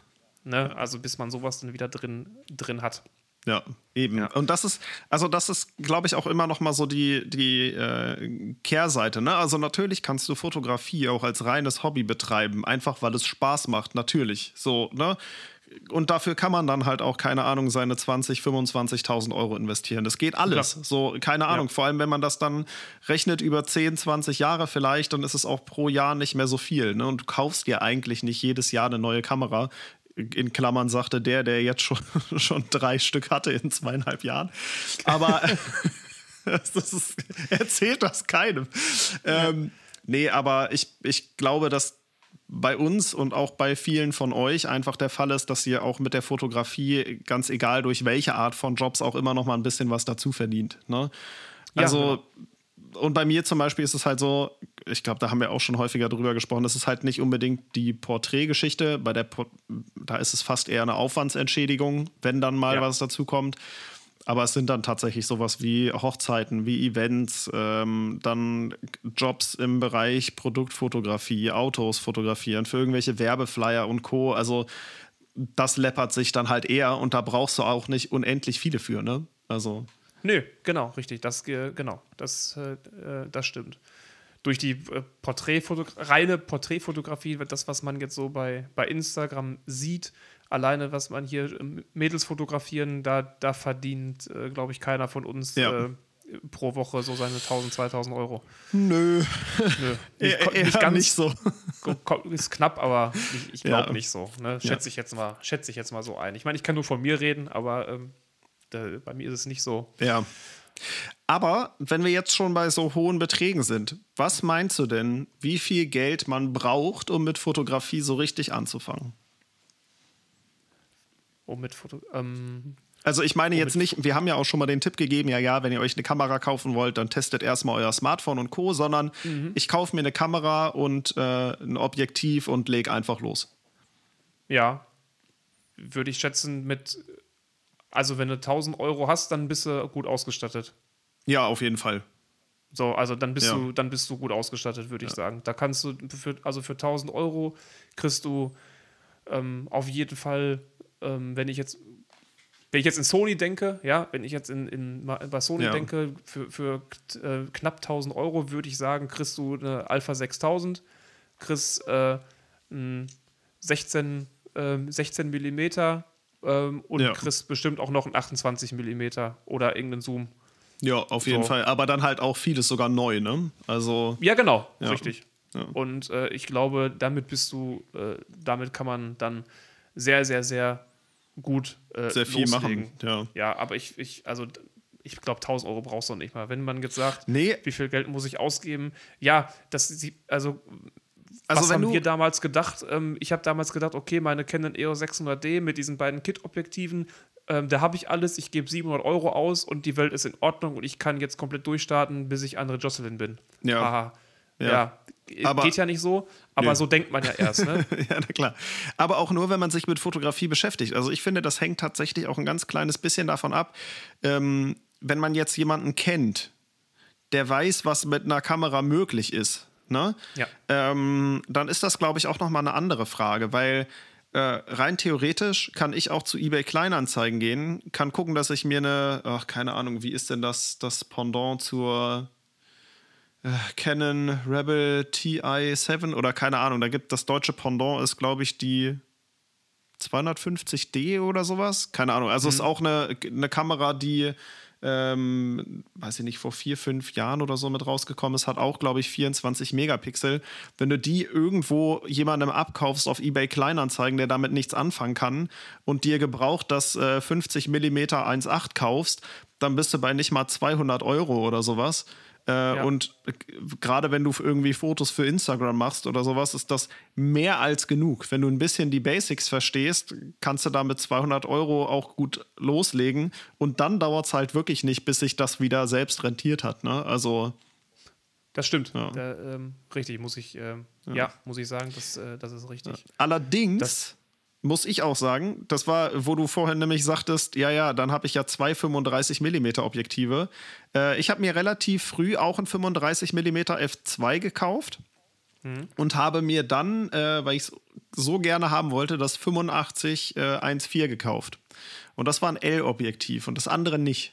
S1: Ne? Also bis man sowas dann wieder drin, drin hat.
S2: Ja, eben. Ja. Und das ist, also das ist, glaube ich, auch immer noch mal so die, die äh, Kehrseite. Ne? Also natürlich kannst du Fotografie auch als reines Hobby betreiben, einfach weil es Spaß macht, natürlich. So, ne? und dafür kann man dann halt auch, keine Ahnung, seine 20, 25.000 Euro investieren. Das geht alles. Ja. So, keine Ahnung. Ja. Vor allem, wenn man das dann rechnet über 10, 20 Jahre vielleicht, dann ist es auch pro Jahr nicht mehr so viel. Ne? Und du kaufst dir eigentlich nicht jedes Jahr eine neue Kamera. In Klammern sagte der, der jetzt schon, (laughs) schon drei Stück hatte in zweieinhalb Jahren. Aber (laughs) das ist, erzählt das keinem. Ja. Ähm, nee, aber ich, ich glaube, dass bei uns und auch bei vielen von euch einfach der Fall ist, dass ihr auch mit der Fotografie, ganz egal durch welche Art von Jobs, auch immer noch mal ein bisschen was dazu verdient. Ne? Also, ja, genau. Und bei mir zum Beispiel ist es halt so, ich glaube, da haben wir auch schon häufiger drüber gesprochen, das ist halt nicht unbedingt die Porträtgeschichte, bei der, da ist es fast eher eine Aufwandsentschädigung, wenn dann mal ja. was dazu kommt. Aber es sind dann tatsächlich sowas wie Hochzeiten, wie Events, ähm, dann Jobs im Bereich Produktfotografie, Autos fotografieren, für irgendwelche Werbeflyer und Co. Also das läppert sich dann halt eher und da brauchst du auch nicht unendlich viele für, ne? Also.
S1: Nö, genau, richtig. Das, genau, das, äh, äh, das stimmt. Durch die äh, Porträtfoto reine Porträtfotografie, das, was man jetzt so bei, bei Instagram sieht, alleine, was man hier Mädels fotografieren, da, da verdient, äh, glaube ich, keiner von uns ja. äh, pro Woche so seine 1000, 2000 Euro.
S2: Nö. Nö. (laughs) Nicht, eher, nicht ganz nicht so.
S1: Ist knapp, aber ich, ich glaube ja. nicht so. Ne? Schätze, ja. ich jetzt mal, schätze ich jetzt mal so ein. Ich meine, ich kann nur von mir reden, aber ähm, da, bei mir ist es nicht so.
S2: Ja. Aber wenn wir jetzt schon bei so hohen Beträgen sind, was meinst du denn, wie viel Geld man braucht, um mit Fotografie so richtig anzufangen?
S1: Um mit Foto. Ähm,
S2: also ich meine jetzt nicht, wir haben ja auch schon mal den Tipp gegeben, ja, ja, wenn ihr euch eine Kamera kaufen wollt, dann testet erstmal euer Smartphone und Co., sondern mhm. ich kaufe mir eine Kamera und äh, ein Objektiv und leg einfach los.
S1: Ja, würde ich schätzen mit, also wenn du 1000 Euro hast, dann bist du gut ausgestattet.
S2: Ja, auf jeden Fall.
S1: So, also dann bist ja. du, dann bist du gut ausgestattet, würde ja. ich sagen. Da kannst du, für, also für 1000 Euro kriegst du ähm, auf jeden Fall ähm, wenn ich jetzt wenn ich jetzt in Sony denke, ja, wenn ich jetzt in, in bei Sony ja. denke, für, für äh, knapp 1000 Euro würde ich sagen, kriegst du eine Alpha 6000, kriegst äh, 16, äh, 16 mm ähm, und ja. kriegst bestimmt auch noch ein 28 mm oder irgendeinen Zoom.
S2: Ja, auf jeden so. Fall. Aber dann halt auch vieles sogar neu, ne? Also.
S1: Ja, genau, ja. richtig. Und äh, ich glaube, damit bist du, äh, damit kann man dann sehr, sehr, sehr gut
S2: äh, sehr viel loslegen. machen.
S1: Ja. ja, aber ich, ich also ich glaube, 1000 Euro brauchst du nicht mal. Wenn man jetzt sagt, nee. wie viel Geld muss ich ausgeben, ja, das sie, also also was haben wir damals gedacht? Ähm, ich habe damals gedacht, okay, meine Canon EOS 600D mit diesen beiden Kit-Objektiven, ähm, da habe ich alles, ich gebe 700 Euro aus und die Welt ist in Ordnung und ich kann jetzt komplett durchstarten, bis ich andere Jocelyn bin. Ja. Haha. Ja. ja. Aber, Geht ja nicht so, aber nee. so denkt man ja erst. Ne? (laughs)
S2: ja, na klar. Aber auch nur, wenn man sich mit Fotografie beschäftigt. Also ich finde, das hängt tatsächlich auch ein ganz kleines bisschen davon ab, ähm, wenn man jetzt jemanden kennt, der weiß, was mit einer Kamera möglich ist. Ne? Ja. Ähm, dann ist das, glaube ich, auch nochmal eine andere Frage, weil äh, rein theoretisch kann ich auch zu eBay Kleinanzeigen gehen, kann gucken, dass ich mir eine, ach, keine Ahnung, wie ist denn das, das Pendant zur äh, Canon Rebel TI7 oder keine Ahnung, da gibt das deutsche Pendant ist, glaube ich, die 250D oder sowas. Keine Ahnung. Also mhm. ist auch eine, eine Kamera, die, ähm, weiß ich nicht, vor vier, fünf Jahren oder so mit rausgekommen ist, hat auch, glaube ich, 24 Megapixel. Wenn du die irgendwo jemandem abkaufst auf eBay Kleinanzeigen, der damit nichts anfangen kann und dir gebraucht das äh, 50 mm 1.8 kaufst, dann bist du bei nicht mal 200 Euro oder sowas. Äh, ja. Und gerade wenn du irgendwie Fotos für Instagram machst oder sowas, ist das mehr als genug. Wenn du ein bisschen die Basics verstehst, kannst du da mit 200 Euro auch gut loslegen. Und dann dauert es halt wirklich nicht, bis sich das wieder selbst rentiert hat. Ne? Also.
S1: Das stimmt. Ja. Da, ähm, richtig, muss ich, äh, ja. ja. muss ich sagen, das, äh, das ist richtig.
S2: Allerdings. Das muss ich auch sagen. Das war, wo du vorhin nämlich sagtest, ja, ja, dann habe ich ja zwei 35 mm Objektive. Äh, ich habe mir relativ früh auch ein 35 mm f2 gekauft mhm. und habe mir dann, äh, weil ich es so gerne haben wollte, das 85 äh, 1.4 gekauft. Und das war ein L-Objektiv und das andere nicht.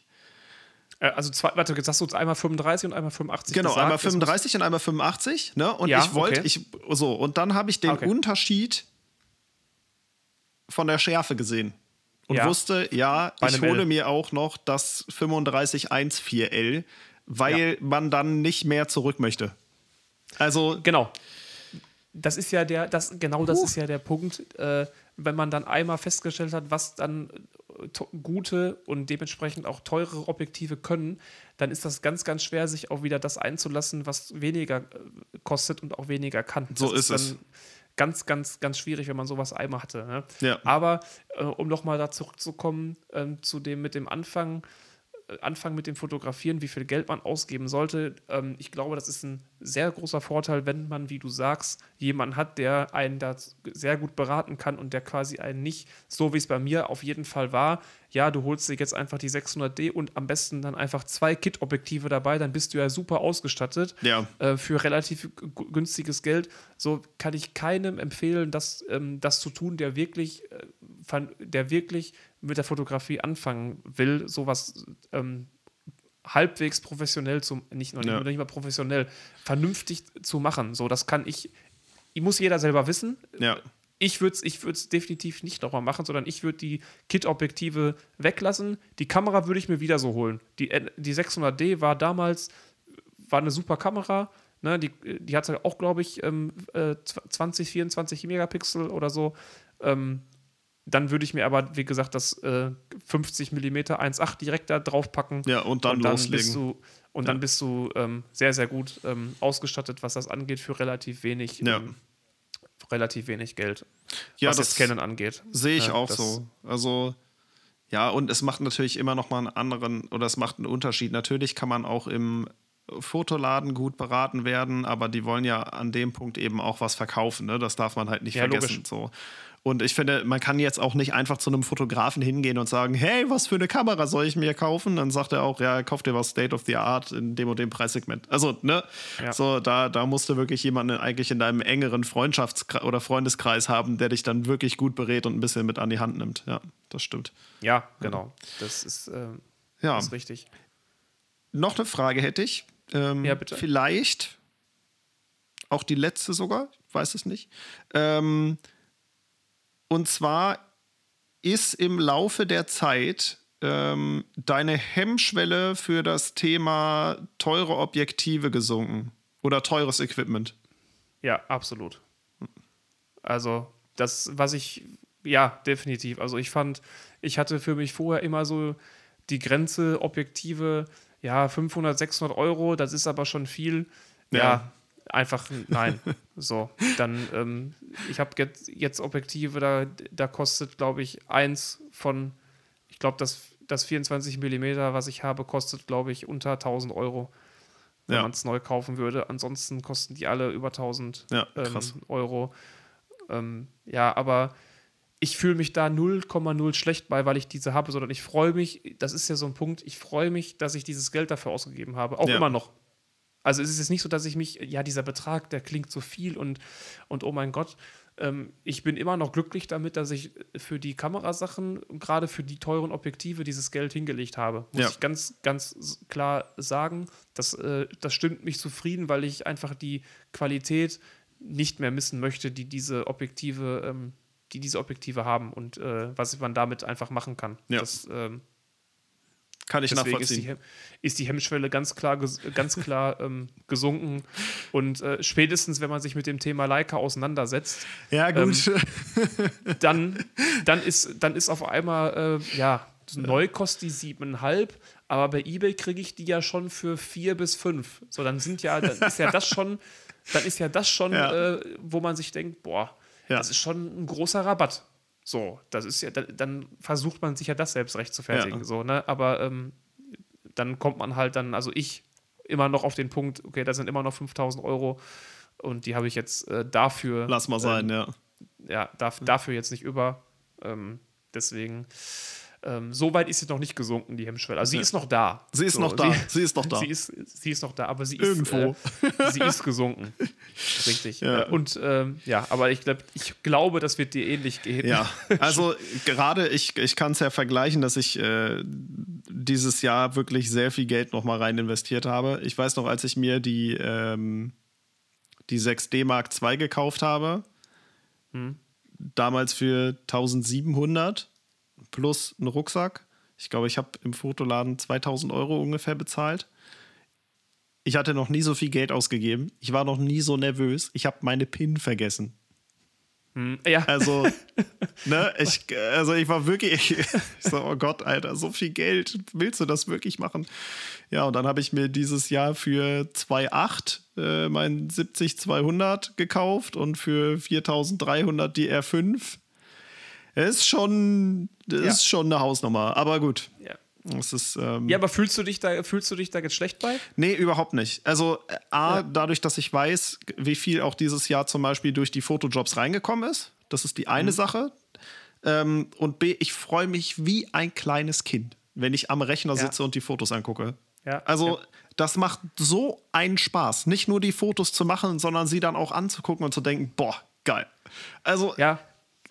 S1: Äh, also zwei, warte, jetzt sagst du uns einmal 35 und einmal 85.
S2: Genau, gesagt. einmal 35 und einmal 85. Ne? Und ja, ich wollte, okay. ich, so, und dann habe ich den okay. Unterschied von der Schärfe gesehen und ja. wusste, ja, ich hole L. mir auch noch das 3514L, weil ja. man dann nicht mehr zurück möchte. Also
S1: genau. Das ist ja der, das genau das uh. ist ja der Punkt, äh, wenn man dann einmal festgestellt hat, was dann äh, gute und dementsprechend auch teure Objektive können, dann ist das ganz, ganz schwer, sich auch wieder das einzulassen, was weniger äh, kostet und auch weniger kann.
S2: Das so ist, ist es
S1: ganz, ganz, ganz schwierig, wenn man sowas einmal hatte. Ne?
S2: Ja.
S1: Aber äh, um nochmal da zurückzukommen, äh, zu dem mit dem Anfang, äh, Anfang mit dem Fotografieren, wie viel Geld man ausgeben sollte. Ähm, ich glaube, das ist ein sehr großer Vorteil, wenn man, wie du sagst, jemanden hat, der einen da sehr gut beraten kann und der quasi einen nicht, so wie es bei mir auf jeden Fall war, ja, du holst dir jetzt einfach die 600D und am besten dann einfach zwei Kit-Objektive dabei, dann bist du ja super ausgestattet
S2: ja.
S1: äh, für relativ günstiges Geld. So kann ich keinem empfehlen, das, ähm, das zu tun, der wirklich, äh, der wirklich mit der Fotografie anfangen will, sowas ähm, halbwegs professionell zu, nicht noch ja. nicht, nicht mal professionell, vernünftig zu machen. So, das kann ich, ich muss jeder selber wissen.
S2: Ja.
S1: Ich würde es ich definitiv nicht nochmal machen, sondern ich würde die Kit-Objektive weglassen. Die Kamera würde ich mir wieder so holen. Die, die 600D war damals war eine super Kamera. Ne, die, die hatte auch, glaube ich, ähm, äh, 20, 24 Megapixel oder so. Ähm, dann würde ich mir aber, wie gesagt, das äh, 50 mm 1.8 direkt da drauf packen.
S2: Ja, und dann, und dann loslegen.
S1: Bist du, und ja. dann bist du ähm, sehr, sehr gut ähm, ausgestattet, was das angeht, für relativ wenig,
S2: ja.
S1: ähm, relativ wenig Geld.
S2: Ja,
S1: was
S2: das,
S1: Scannen angeht.
S2: Sehe ich ja, auch so. Also, ja, und es macht natürlich immer noch mal einen anderen, oder es macht einen Unterschied. Natürlich kann man auch im Fotoladen gut beraten werden, aber die wollen ja an dem Punkt eben auch was verkaufen. Ne? Das darf man halt nicht ja, vergessen. So. Und ich finde, man kann jetzt auch nicht einfach zu einem Fotografen hingehen und sagen, hey, was für eine Kamera soll ich mir kaufen? Dann sagt er auch, ja, kauf dir was State of the Art in dem und dem Preissegment. Also, ne? Ja. So, da, da musst du wirklich jemanden eigentlich in deinem engeren Freundschafts- oder Freundeskreis haben, der dich dann wirklich gut berät und ein bisschen mit an die Hand nimmt. Ja, das stimmt.
S1: Ja, genau. Das ist, äh, ja. Das ist richtig.
S2: Noch eine Frage hätte ich. Ähm, ja, bitte. Vielleicht auch die letzte sogar, ich weiß es nicht. Ähm, und zwar ist im Laufe der Zeit ähm, deine Hemmschwelle für das Thema teure Objektive gesunken oder teures Equipment.
S1: Ja, absolut. Also das, was ich, ja, definitiv. Also ich fand, ich hatte für mich vorher immer so die Grenze Objektive, ja, 500, 600 Euro, das ist aber schon viel. ja, ja einfach nein. (laughs) so, dann, ähm, ich habe jetzt, jetzt Objektive, da, da kostet, glaube ich, eins von, ich glaube, das, das 24 mm, was ich habe, kostet, glaube ich, unter 1000 Euro, wenn ja. man es neu kaufen würde. Ansonsten kosten die alle über 1000
S2: ja,
S1: ähm, Euro. Ähm, ja, aber ich fühle mich da 0,0 schlecht bei, weil ich diese habe, sondern ich freue mich, das ist ja so ein Punkt, ich freue mich, dass ich dieses Geld dafür ausgegeben habe. Auch ja. immer noch. Also es ist jetzt nicht so, dass ich mich, ja, dieser Betrag, der klingt so viel und, und oh mein Gott, ähm, ich bin immer noch glücklich damit, dass ich für die Kamerasachen, gerade für die teuren Objektive, dieses Geld hingelegt habe. Muss ja. ich ganz, ganz klar sagen. Das, äh, das stimmt mich zufrieden, weil ich einfach die Qualität nicht mehr missen möchte, die diese Objektive, ähm, die diese Objektive haben und äh, was man damit einfach machen kann.
S2: Ja.
S1: Das, ähm,
S2: kann ich
S1: Deswegen nachvollziehen. Ist die, ist die Hemmschwelle ganz klar, ganz klar ähm, gesunken. Und äh, spätestens, wenn man sich mit dem Thema Leica auseinandersetzt,
S2: ja, gut.
S1: Ähm, dann, dann, ist, dann ist auf einmal, äh, ja, Neu kostet die siebeneinhalb, aber bei eBay kriege ich die ja schon für vier bis fünf. So, dann sind ja, dann ist ja das schon, dann ist ja das schon,
S2: Ja.
S1: äh, wo man sich denkt, boah,
S2: Ja.
S1: das ist schon ein großer Rabatt. So, das ist ja, da- dann versucht man sich ja das selbst recht zu fertigen.
S2: Ja.
S1: So, ne? Aber ähm, dann kommt man halt dann, also ich immer noch auf den Punkt, okay, da sind immer noch 5000 Euro und die habe ich jetzt äh, dafür.
S2: Lass mal sein, ja.
S1: ja, darf, dafür jetzt nicht über. Ähm, deswegen, ähm, so weit ist sie noch nicht gesunken, die Hemmschwelle. Also sie ist noch da.
S2: Sie ist
S1: so,
S2: noch da. Sie ist noch da.
S1: Sie ist, sie ist noch da, aber sie
S2: Irgendwo.
S1: ist, äh, sie ist gesunken. (laughs) Richtig.
S2: Ja.
S1: Äh, und ähm, ja, aber ich, glaub, ich glaube, das wird dir ähnlich gehen.
S2: Ja, (laughs) also gerade ich, ich kann es ja vergleichen, dass ich äh, dieses Jahr wirklich sehr viel Geld nochmal rein investiert habe. Ich weiß noch, als ich mir die, ähm, die 6D Mark II gekauft habe, damals für 1700 plus einen Rucksack. Ich glaube, ich habe im Fotoladen 2000 Euro ungefähr bezahlt. Ich hatte noch nie so viel Geld ausgegeben. Ich war noch nie so nervös. Ich habe meine PIN vergessen.
S1: Hm, ja.
S2: Also, (laughs) ne, ich, also ich war wirklich, ich so, oh Gott, Alter, so viel Geld, willst du das wirklich machen? Ja, und dann habe ich mir dieses Jahr für 2,8 äh, mein 70-200 gekauft und für 4.300 die R5. Ist schon, das
S1: Ja.
S2: ist schon eine Hausnummer, aber gut.
S1: ja.
S2: Ist, ähm,
S1: ja, aber fühlst du dich da, fühlst du dich da jetzt schlecht bei?
S2: Nee, überhaupt nicht. Also äh, A, dadurch, dass ich weiß, wie viel auch dieses Jahr zum Beispiel durch die Fotojobs reingekommen ist. Das ist die eine Sache. Ähm, und B, ich freue mich wie ein kleines Kind, wenn ich am Rechner
S1: Ja.
S2: sitze und die Fotos angucke.
S1: Ja,
S2: Also
S1: ja.
S2: das macht so einen Spaß, nicht nur die Fotos zu machen, sondern sie dann auch anzugucken und zu denken, boah, geil. Also
S1: Ja,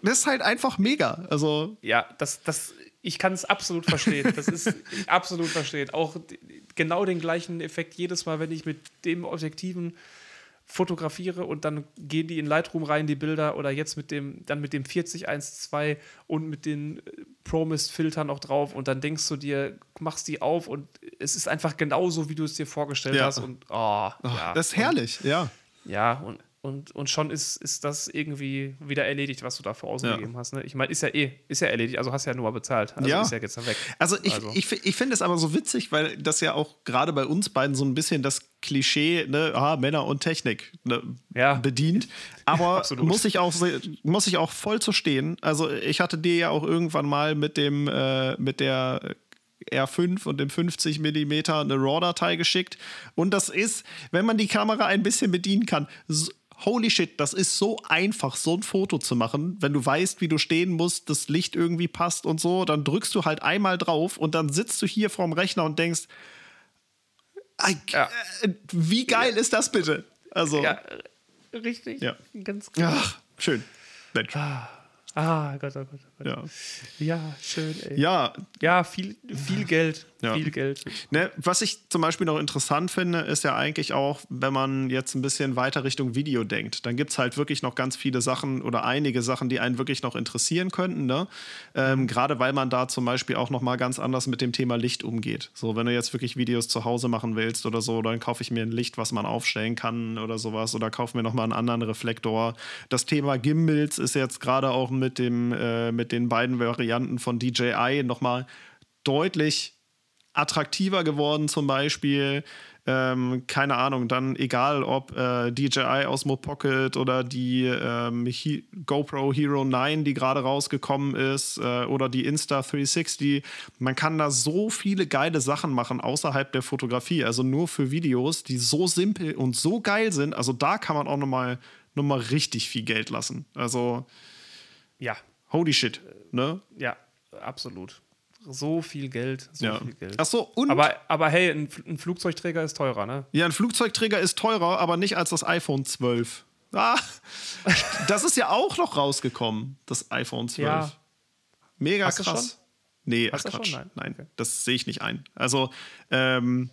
S2: das ist halt einfach mega. Also
S1: Ja, das, das, ich kann es absolut verstehen. Das ist absolut verstehen. Auch genau den gleichen Effekt jedes Mal, wenn ich mit dem Objektiven fotografiere und dann gehen die in Lightroom rein, die Bilder, oder jetzt mit dem, dann mit dem 4012 und mit den äh, Promist-Filtern noch drauf und dann denkst du dir, machst die auf und es ist einfach genauso, wie du es dir vorgestellt
S2: Ja.
S1: hast und oh, ja.
S2: das ist herrlich, ja.
S1: Ja, und, und, und schon ist, ist das irgendwie wieder erledigt, was du dafür ausgegeben hast. Ne? Ich meine, ist ja eh, ist ja erledigt, also hast ja nur bezahlt. Also
S2: Ja.
S1: ist ja jetzt dann weg.
S2: Also ich,
S1: Also.
S2: ich, ich finde es aber so witzig, weil das ja auch gerade bei uns beiden so ein bisschen das Klischee, ne, ah, Männer und Technik ne,
S1: Ja.
S2: bedient. Aber (laughs)
S1: Absolut.
S2: muss ich, auch, muss ich auch voll zu stehen. Also ich hatte dir ja auch irgendwann mal mit dem, äh, mit der R5 und dem 50 mm eine RAW-Datei geschickt. Und das ist, wenn man die Kamera ein bisschen bedienen kann, so, holy shit, das ist so einfach, so ein Foto zu machen. Wenn du weißt, wie du stehen musst, das Licht irgendwie passt und so, dann drückst du halt einmal drauf und dann sitzt du hier vorm Rechner und denkst, "Ei,
S1: Ja.
S2: äh, wie geil ist das bitte? Also,
S1: Ja, richtig.
S2: Ja.
S1: Ganz klar.
S2: ach, schön. Mensch.
S1: Ah, Gott, oh Gott, oh Gott.
S2: Ja.
S1: Ja, schön, ey. Ja,
S2: Ja,
S1: viel, viel Geld.
S2: Ja.
S1: Viel Geld.
S2: Ne, was ich zum Beispiel noch interessant finde, ist ja eigentlich auch, wenn man jetzt ein bisschen weiter Richtung Video denkt, dann gibt es halt wirklich noch ganz viele Sachen oder einige Sachen, die einen wirklich noch interessieren könnten. Ne? Ähm, Gerade weil man da zum Beispiel auch noch mal ganz anders mit dem Thema Licht umgeht. So, wenn du jetzt wirklich Videos zu Hause machen willst oder so, dann kaufe ich mir ein Licht, was man aufstellen kann oder sowas oder kaufe mir noch mal einen anderen Reflektor. Das Thema Gimbals ist jetzt gerade auch mit, dem, äh, mit den beiden Varianten von DJI noch mal deutlich attraktiver geworden, zum Beispiel. Ähm, keine Ahnung, dann egal ob äh, DJI Osmo Pocket oder die ähm, He GoPro Hero 9, die gerade rausgekommen ist, äh, oder die Insta360. Man kann da so viele geile Sachen machen außerhalb der Fotografie, also nur für Videos, die so simpel und so geil sind. Also da kann man auch nochmal noch mal richtig viel Geld lassen. Also
S1: Ja,
S2: holy shit. Ne?
S1: ja, absolut. So viel Geld, so
S2: Ja.
S1: viel Geld.
S2: Ach so, und
S1: aber, aber hey, ein, ein Flugzeugträger ist teurer, ne?
S2: Ja, ein Flugzeugträger ist teurer, aber nicht als das iPhone 12. Ah, das ist ja auch noch rausgekommen, das iPhone 12.
S1: Ja.
S2: Mega
S1: Hast
S2: krass. Nee, ach
S1: Hast du's
S2: Quatsch.
S1: schon?
S2: Nein,
S1: Okay.
S2: das sehe ich nicht ein. Also, ähm,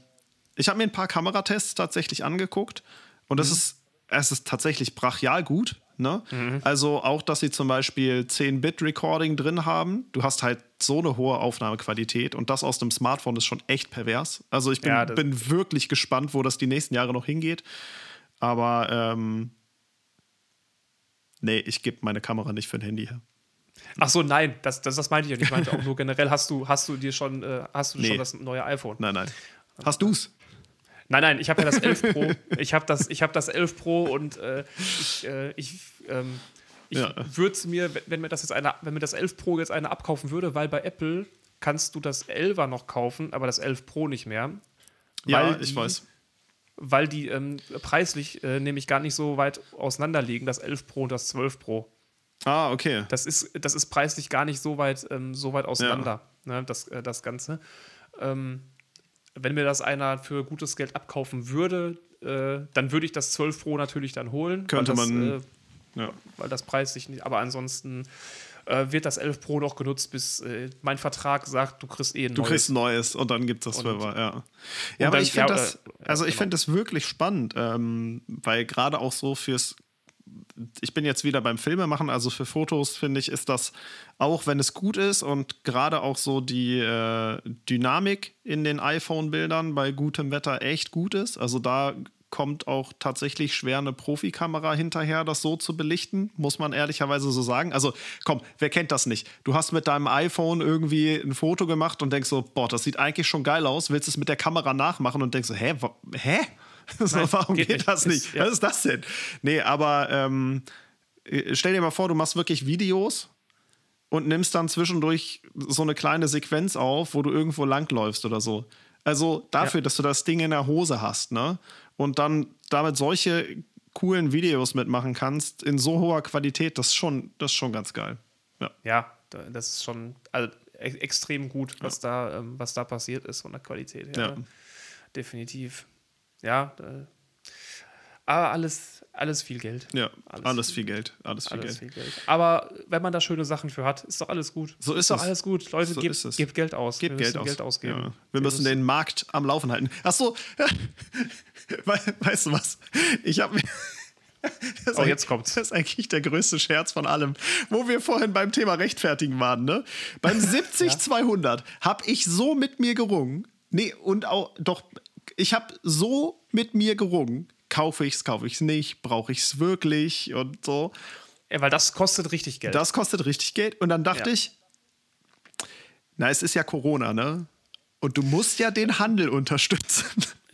S2: ich habe mir ein paar Kameratests tatsächlich angeguckt und
S1: Mhm.
S2: das ist, es ist tatsächlich brachial gut. Ne? Also auch, dass sie zum Beispiel 10-Bit-Recording drin haben. Du hast halt so eine hohe Aufnahmequalität und das aus dem Smartphone ist schon echt pervers. Also ich bin,
S1: Ja,
S2: bin wirklich gespannt, wo das die nächsten Jahre noch hingeht. Aber ähm, nee, ich gebe meine Kamera nicht für ein Handy her.
S1: Ach so, nein, das, das, das meinte ich ja nicht. Ich meinte auch nur generell, hast du, hast du dir schon, äh, hast du
S2: Nee.
S1: schon das neue iPhone?
S2: Nein, nein. Hast du's?
S1: Nein, nein, ich habe ja das 11 Pro. Ich habe das, ich hab das 11 Pro und äh, ich, äh, ich, ähm, ich
S2: Ja.
S1: würde es mir, wenn- mir das jetzt einer, wenn mir das 11 Pro jetzt einer abkaufen würde, weil bei Apple kannst du das 11er noch kaufen, aber das 11 Pro nicht mehr.
S2: Ja,
S1: Weil
S2: ich
S1: die-
S2: weiß.
S1: Weil die ähm, preislich äh, nämlich gar nicht so weit auseinander liegen, das 11 Pro und das 12 Pro.
S2: Ah, okay.
S1: Das ist, das ist preislich gar nicht so weit, ähm, so weit auseinander, ne, das, äh, das Ganze. Ähm, wenn mir das einer für gutes Geld abkaufen würde, äh, dann würde ich das 12 Pro natürlich dann holen.
S2: Könnte
S1: weil das,
S2: man-
S1: Äh,
S2: Ja.
S1: weil das preislich nicht, aber ansonsten äh, wird das 11 Pro noch genutzt, bis äh, mein Vertrag sagt, du kriegst eh ein
S2: Du
S1: neues.
S2: kriegst ein neues und dann gibt es das 12er, ja. Ja, aber ich finde
S1: ja,
S2: das,
S1: äh,
S2: also ich
S1: genau.
S2: finde das wirklich spannend, ähm, weil gerade auch so fürs, ich bin jetzt wieder beim Filmemachen, also für Fotos finde ich, ist das, auch wenn es gut ist und gerade auch so die äh, Dynamik in den iPhone-Bildern bei gutem Wetter echt gut ist. Also da kommt auch tatsächlich schwer eine Profikamera hinterher, das so zu belichten, muss man ehrlicherweise so sagen. Also komm, wer kennt das nicht? Du hast mit deinem iPhone irgendwie ein Foto gemacht und denkst so, boah, das sieht eigentlich schon geil aus, willst es mit der Kamera nachmachen und denkst so, hä, hä? (laughs) So,
S1: Nein,
S2: warum
S1: geht
S2: geht, das nicht?
S1: Ist- ja.
S2: Was ist das denn? Nee, aber ähm, äh, stell dir mal vor, du machst wirklich Videos und nimmst dann zwischendurch so eine kleine Sequenz auf, wo du irgendwo langläufst oder so. Also dafür,
S1: Ja.
S2: dass du das Ding in der Hose hast, ne? Und dann damit solche coolen Videos mitmachen kannst in so hoher Qualität, das ist schon, das ist schon ganz geil. Ja.
S1: Ja, da- das ist schon also, e extrem gut, was, da, ähm, was da passiert ist von der Qualität her.
S2: Ja.
S1: Definitiv. Ja, aber alles, alles viel Geld.
S2: Ja,
S1: Alles
S2: alles, viel Geld. Alles viel
S1: Alles
S2: Geld.
S1: viel Geld. Aber wenn man da schöne Sachen für hat, ist doch alles gut.
S2: So ist
S1: doch
S2: es.
S1: alles gut. Leute,
S2: So
S1: gebt,
S2: ist
S1: gebt Geld aus.
S2: Gebt
S1: Wir
S2: Geld
S1: müssen
S2: aus.
S1: Geld ausgeben.
S2: Ja. Wir müssen den Markt am Laufen halten. Ach so, (laughs) We- weißt du was? Ich habe mir. (laughs) Das ist
S1: Oh, jetzt kommt's.
S2: Das ist eigentlich der größte Scherz von allem. Wo wir vorhin beim Thema Rechtfertigen waren, ne? Beim (laughs) 70-200 habe ich so mit mir gerungen. Nee, und auch, doch, ich habe so mit mir gerungen. Kaufe ich's, kaufe ich's nicht, brauche ich's wirklich und so.
S1: Ja, weil das kostet richtig Geld.
S2: Das kostet richtig Geld. Und dann dachte
S1: Ja.
S2: ich, na, es ist ja Corona, ne? Und du musst ja den Handel unterstützen.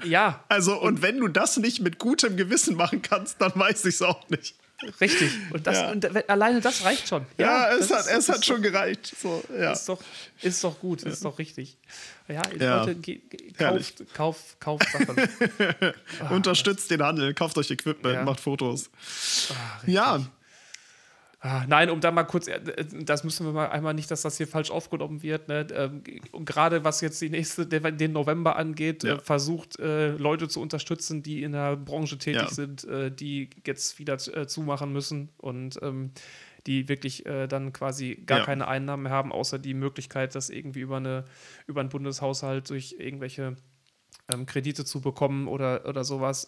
S1: ja,
S2: Also, und wenn du das nicht mit gutem Gewissen machen kannst, dann weiß ich es auch nicht.
S1: Richtig. Und, das,
S2: Ja.
S1: und alleine das reicht schon.
S2: Ja, es,
S1: das
S2: hat,
S1: ist-
S2: es hat schon gereicht. So, ja.
S1: Ist doch, ist doch gut, ist doch richtig. Ja,
S2: Ja.
S1: Leute, kauft, kauft, kauft Sachen. (laughs)
S2: Unterstützt den Handel, kauft euch Equipment,
S1: Ja.
S2: macht Fotos. ja,
S1: Ah, Nein, um da mal kurz, äh, das müssen wir mal einmal nicht, dass das hier falsch aufgenommen wird. Ne? Ähm, Und gerade was jetzt die nächste, den November angeht,
S2: Ja.
S1: äh, versucht äh, Leute zu unterstützen, die in der Branche tätig
S2: Ja.
S1: sind, äh, die jetzt wieder äh, zumachen müssen und ähm, die wirklich äh, dann quasi gar
S2: Ja.
S1: keine Einnahmen haben, außer die Möglichkeit, das irgendwie über, eine, über einen Bundeshaushalt durch irgendwelche ähm, Kredite zu bekommen oder, oder sowas.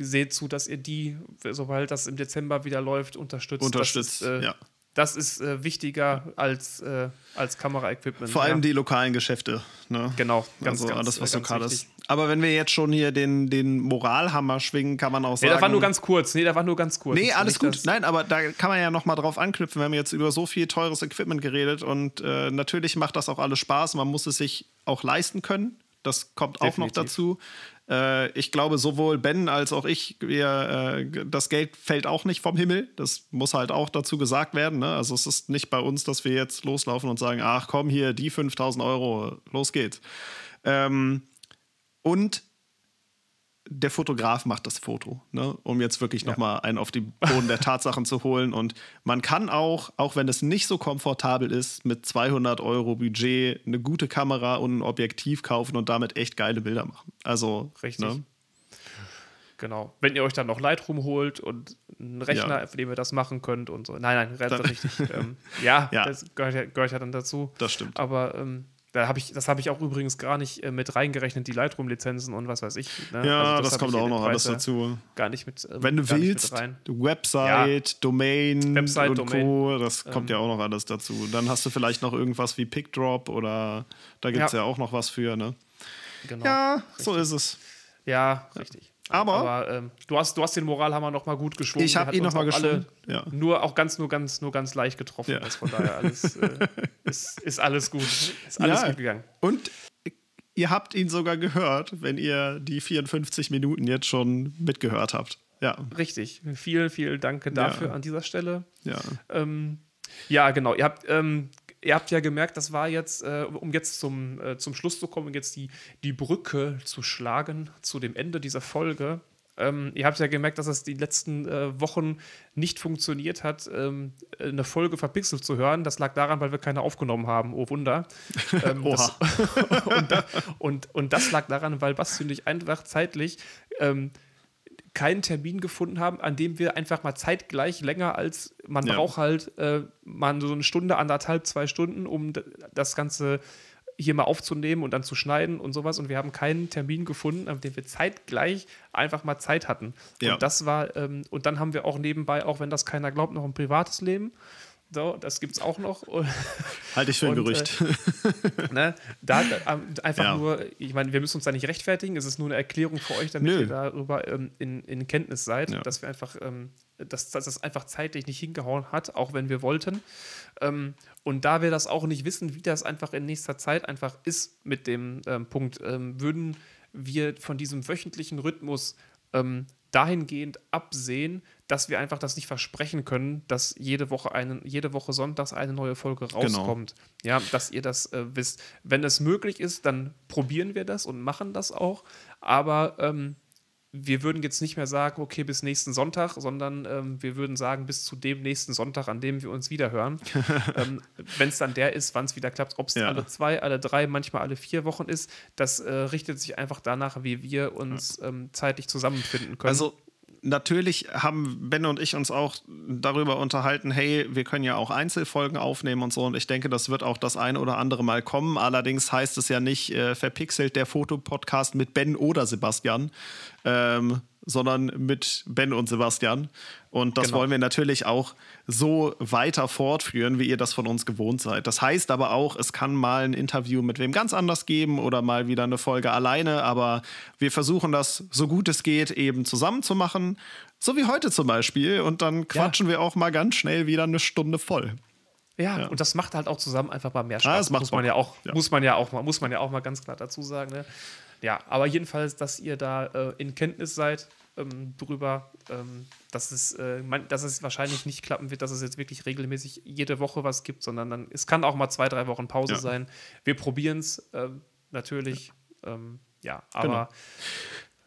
S1: Seht zu, dass ihr die, sobald das im Dezember wieder läuft, unterstützt.
S2: unterstützt.
S1: Das ist, äh,
S2: ja.
S1: das ist äh, wichtiger als, äh, als Kameraequipment.
S2: Vor allem
S1: ja.
S2: die lokalen Geschäfte. Ne?
S1: Genau, ganz,
S2: also
S1: ganz,
S2: alles, was
S1: ganz
S2: lokal ist.
S1: wichtig.
S2: Aber wenn wir jetzt schon hier den, den Moralhammer schwingen, kann man auch
S1: Nee,
S2: sagen.
S1: das war nur ganz kurz. Nee, das war nur ganz kurz.
S2: Nee, alles gut. Nein, aber da kann man ja noch mal drauf anknüpfen. Wir haben jetzt über so viel teures Equipment geredet und äh, natürlich macht das auch alles Spaß. Man muss es sich auch leisten können. Das kommt auch noch dazu. Äh, ich glaube, sowohl Ben als auch ich, wir, äh, das Geld fällt auch nicht vom Himmel. Das muss halt auch dazu gesagt werden. Ne? Also es ist nicht bei uns, dass wir jetzt loslaufen und sagen, ach komm hier, die 5000 Euro, los geht's. Ähm, und der Fotograf macht das Foto, ne? um jetzt wirklich noch mal einen auf den Boden der Tatsachen zu holen. Und man kann auch, auch wenn es nicht so komfortabel ist, mit 200 Euro Budget eine gute Kamera und ein Objektiv kaufen und damit echt geile Bilder machen. Also,
S1: Richtig.
S2: Ne?
S1: Genau. Wenn ihr euch dann noch Lightroom holt und einen Rechner,
S2: Ja.
S1: auf dem ihr das machen könnt und so. Nein, nein, dann, richtig. (laughs) ähm, ja,
S2: Ja.
S1: das gehört ja, gehört ja dann dazu.
S2: Das stimmt.
S1: Aber ähm, da hab ich, das habe ich auch übrigens gar nicht äh, mit reingerechnet, die Lightroom-Lizenzen und was weiß ich. Ne?
S2: Ja,
S1: Also
S2: das,
S1: hab
S2: kommt auch noch alles
S1: ja
S2: dazu.
S1: Gar nicht mit. ähm,
S2: Wenn du willst. Website, Domain
S1: Website,
S2: und
S1: Domain.
S2: Co., das kommt
S1: Ähm.
S2: ja auch noch alles dazu. Dann hast du vielleicht noch irgendwas wie PickDrop oder da gibt es
S1: Ja.
S2: ja. auch noch was für, ne?
S1: Genau.
S2: Ja, so ist es.
S1: Ja, richtig.
S2: Aber,
S1: Aber ähm, du, hast, du hast den Moralhammer noch mal gut geschwungen.
S2: Ich habe ihn noch mal geschwungen. Ja.
S1: Nur auch ganz, nur ganz, nur ganz leicht getroffen. Ja. Also von daher alles, äh, (laughs) ist, ist alles gut. Ist alles ja. gut gegangen.
S2: Und ihr habt ihn sogar gehört, wenn ihr die 54 Minuten jetzt schon mitgehört habt. Ja.
S1: Richtig. Vielen, vielen Dank dafür an dieser Stelle.
S2: Ja.
S1: Ähm, ja, genau. Ihr habt, ähm, ihr habt ja gemerkt, das war jetzt, äh, um jetzt zum, äh, zum Schluss zu kommen, jetzt die, die Brücke zu schlagen zu dem Ende dieser Folge. Ähm, ihr habt ja gemerkt, dass es die letzten äh, Wochen nicht funktioniert hat, ähm, eine Folge verpixelt zu hören. Das lag daran, weil wir keine aufgenommen haben. Oh Wunder. (laughs) Ähm, das, (laughs) und, und, und, das lag daran, weil Basti und ich einfach zeitlich ähm, keinen Termin gefunden haben, an dem wir einfach mal zeitgleich länger als man ja. braucht halt äh, mal so eine Stunde, anderthalb, zwei Stunden, um das Ganze hier mal aufzunehmen und dann zu schneiden und sowas. Und wir haben keinen Termin gefunden, an dem wir zeitgleich einfach mal Zeit hatten. Ja. Und das war, ähm, und dann haben wir auch nebenbei, auch wenn das keiner glaubt, noch ein privates Leben. So, das gibt es auch noch. (laughs)
S2: Halte ich für ein und, Gerücht.
S1: Äh, (laughs) ne, da, da einfach ja. nur, ich meine, wir müssen uns da nicht rechtfertigen, es ist nur eine Erklärung für euch, damit Nö. ihr darüber ähm, in, in Kenntnis seid, ja. dass wir einfach, ähm, dass, dass das einfach zeitlich nicht hingehauen hat, auch wenn wir wollten. Ähm, und da wir das auch nicht wissen, wie das einfach in nächster Zeit einfach ist mit dem ähm, Punkt, ähm, würden wir von diesem wöchentlichen Rhythmus ähm, dahingehend absehen, dass wir einfach das nicht versprechen können, dass jede Woche eine, jede Woche sonntags eine neue Folge genau. rauskommt. Genau. Ja, dass ihr das äh, wisst. Wenn es möglich ist, dann probieren wir das und machen das auch. Aber ähm, wir würden jetzt nicht mehr sagen, okay, bis nächsten Sonntag, sondern ähm, wir würden sagen, bis zu dem nächsten Sonntag, an dem wir uns wieder hören. (laughs) ähm, Wenn es dann der ist, wann es wieder klappt, ob es ja. alle zwei, alle drei, manchmal alle vier Wochen ist, das äh, richtet sich einfach danach, wie wir uns ähm, zeitlich zusammenfinden können.
S2: Also natürlich haben Ben und ich uns auch darüber unterhalten, hey, wir können ja auch Einzelfolgen aufnehmen und so. Und ich denke, das wird auch das eine oder andere Mal kommen. Allerdings heißt es ja nicht äh, verpixelt der Fotopodcast mit Ben oder Sebastian, ähm, sondern mit Ben und Sebastian. Und das genau. wollen wir natürlich auch so weiter fortführen, wie ihr das von uns gewohnt seid. Das heißt aber auch, es kann mal ein Interview mit wem ganz anders geben oder mal wieder eine Folge alleine, aber wir versuchen das so gut es geht eben zusammen zu machen, so wie heute zum Beispiel. Und dann quatschen ja. wir auch mal ganz schnell wieder eine Stunde voll.
S1: Ja, ja, und das macht halt auch zusammen einfach mal mehr Spaß. Ah, muss man ja auch, ja. muss man ja auch mal, muss man ja auch mal ganz klar dazu sagen. Ne? Ja, aber jedenfalls, dass ihr da äh, in Kenntnis seid, ähm, drüber, ähm, dass, es, äh, man, dass es wahrscheinlich nicht klappen wird, dass es jetzt wirklich regelmäßig jede Woche was gibt, sondern dann, es kann auch mal zwei, drei Wochen Pause ja. sein. Wir probieren es äh, natürlich, ähm, ja, aber genau.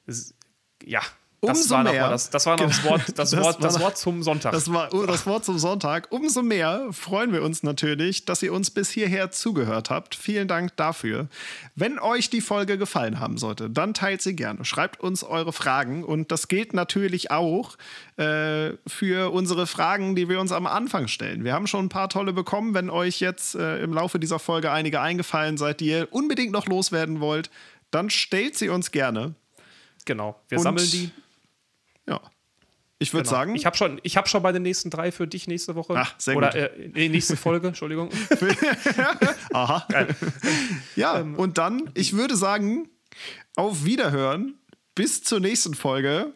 S1: es, ja, das
S2: Umso
S1: war
S2: mehr.
S1: Das, das, war noch das (laughs) Wort, das, das, Wort, das Wort zum Sonntag.
S2: Das war oh, das Wort zum Sonntag. Umso mehr freuen wir uns natürlich, dass ihr uns bis hierher zugehört habt. Vielen Dank dafür. Wenn euch die Folge gefallen haben sollte, dann teilt sie gerne. Schreibt uns eure Fragen und das gilt natürlich auch äh, für unsere Fragen, die wir uns am Anfang stellen. Wir haben schon ein paar tolle bekommen. Wenn euch jetzt äh, im Laufe dieser Folge einige eingefallen seid, die ihr unbedingt noch loswerden wollt, dann stellt sie uns gerne.
S1: Genau, wir und sammeln die
S2: ja. Ich würde genau. sagen.
S1: Ich habe schon, hab schon bei den nächsten drei für dich nächste Woche.
S2: Ach, sehr
S1: Oder,
S2: gut.
S1: Äh, nächste Folge, Entschuldigung. (laughs)
S2: Aha. Geil. Ja, ähm, und dann, ich würde sagen, auf Wiederhören. Bis zur nächsten Folge.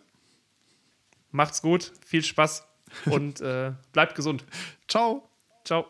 S1: Macht's gut, viel Spaß und äh, bleibt gesund.
S2: Ciao.
S1: Ciao.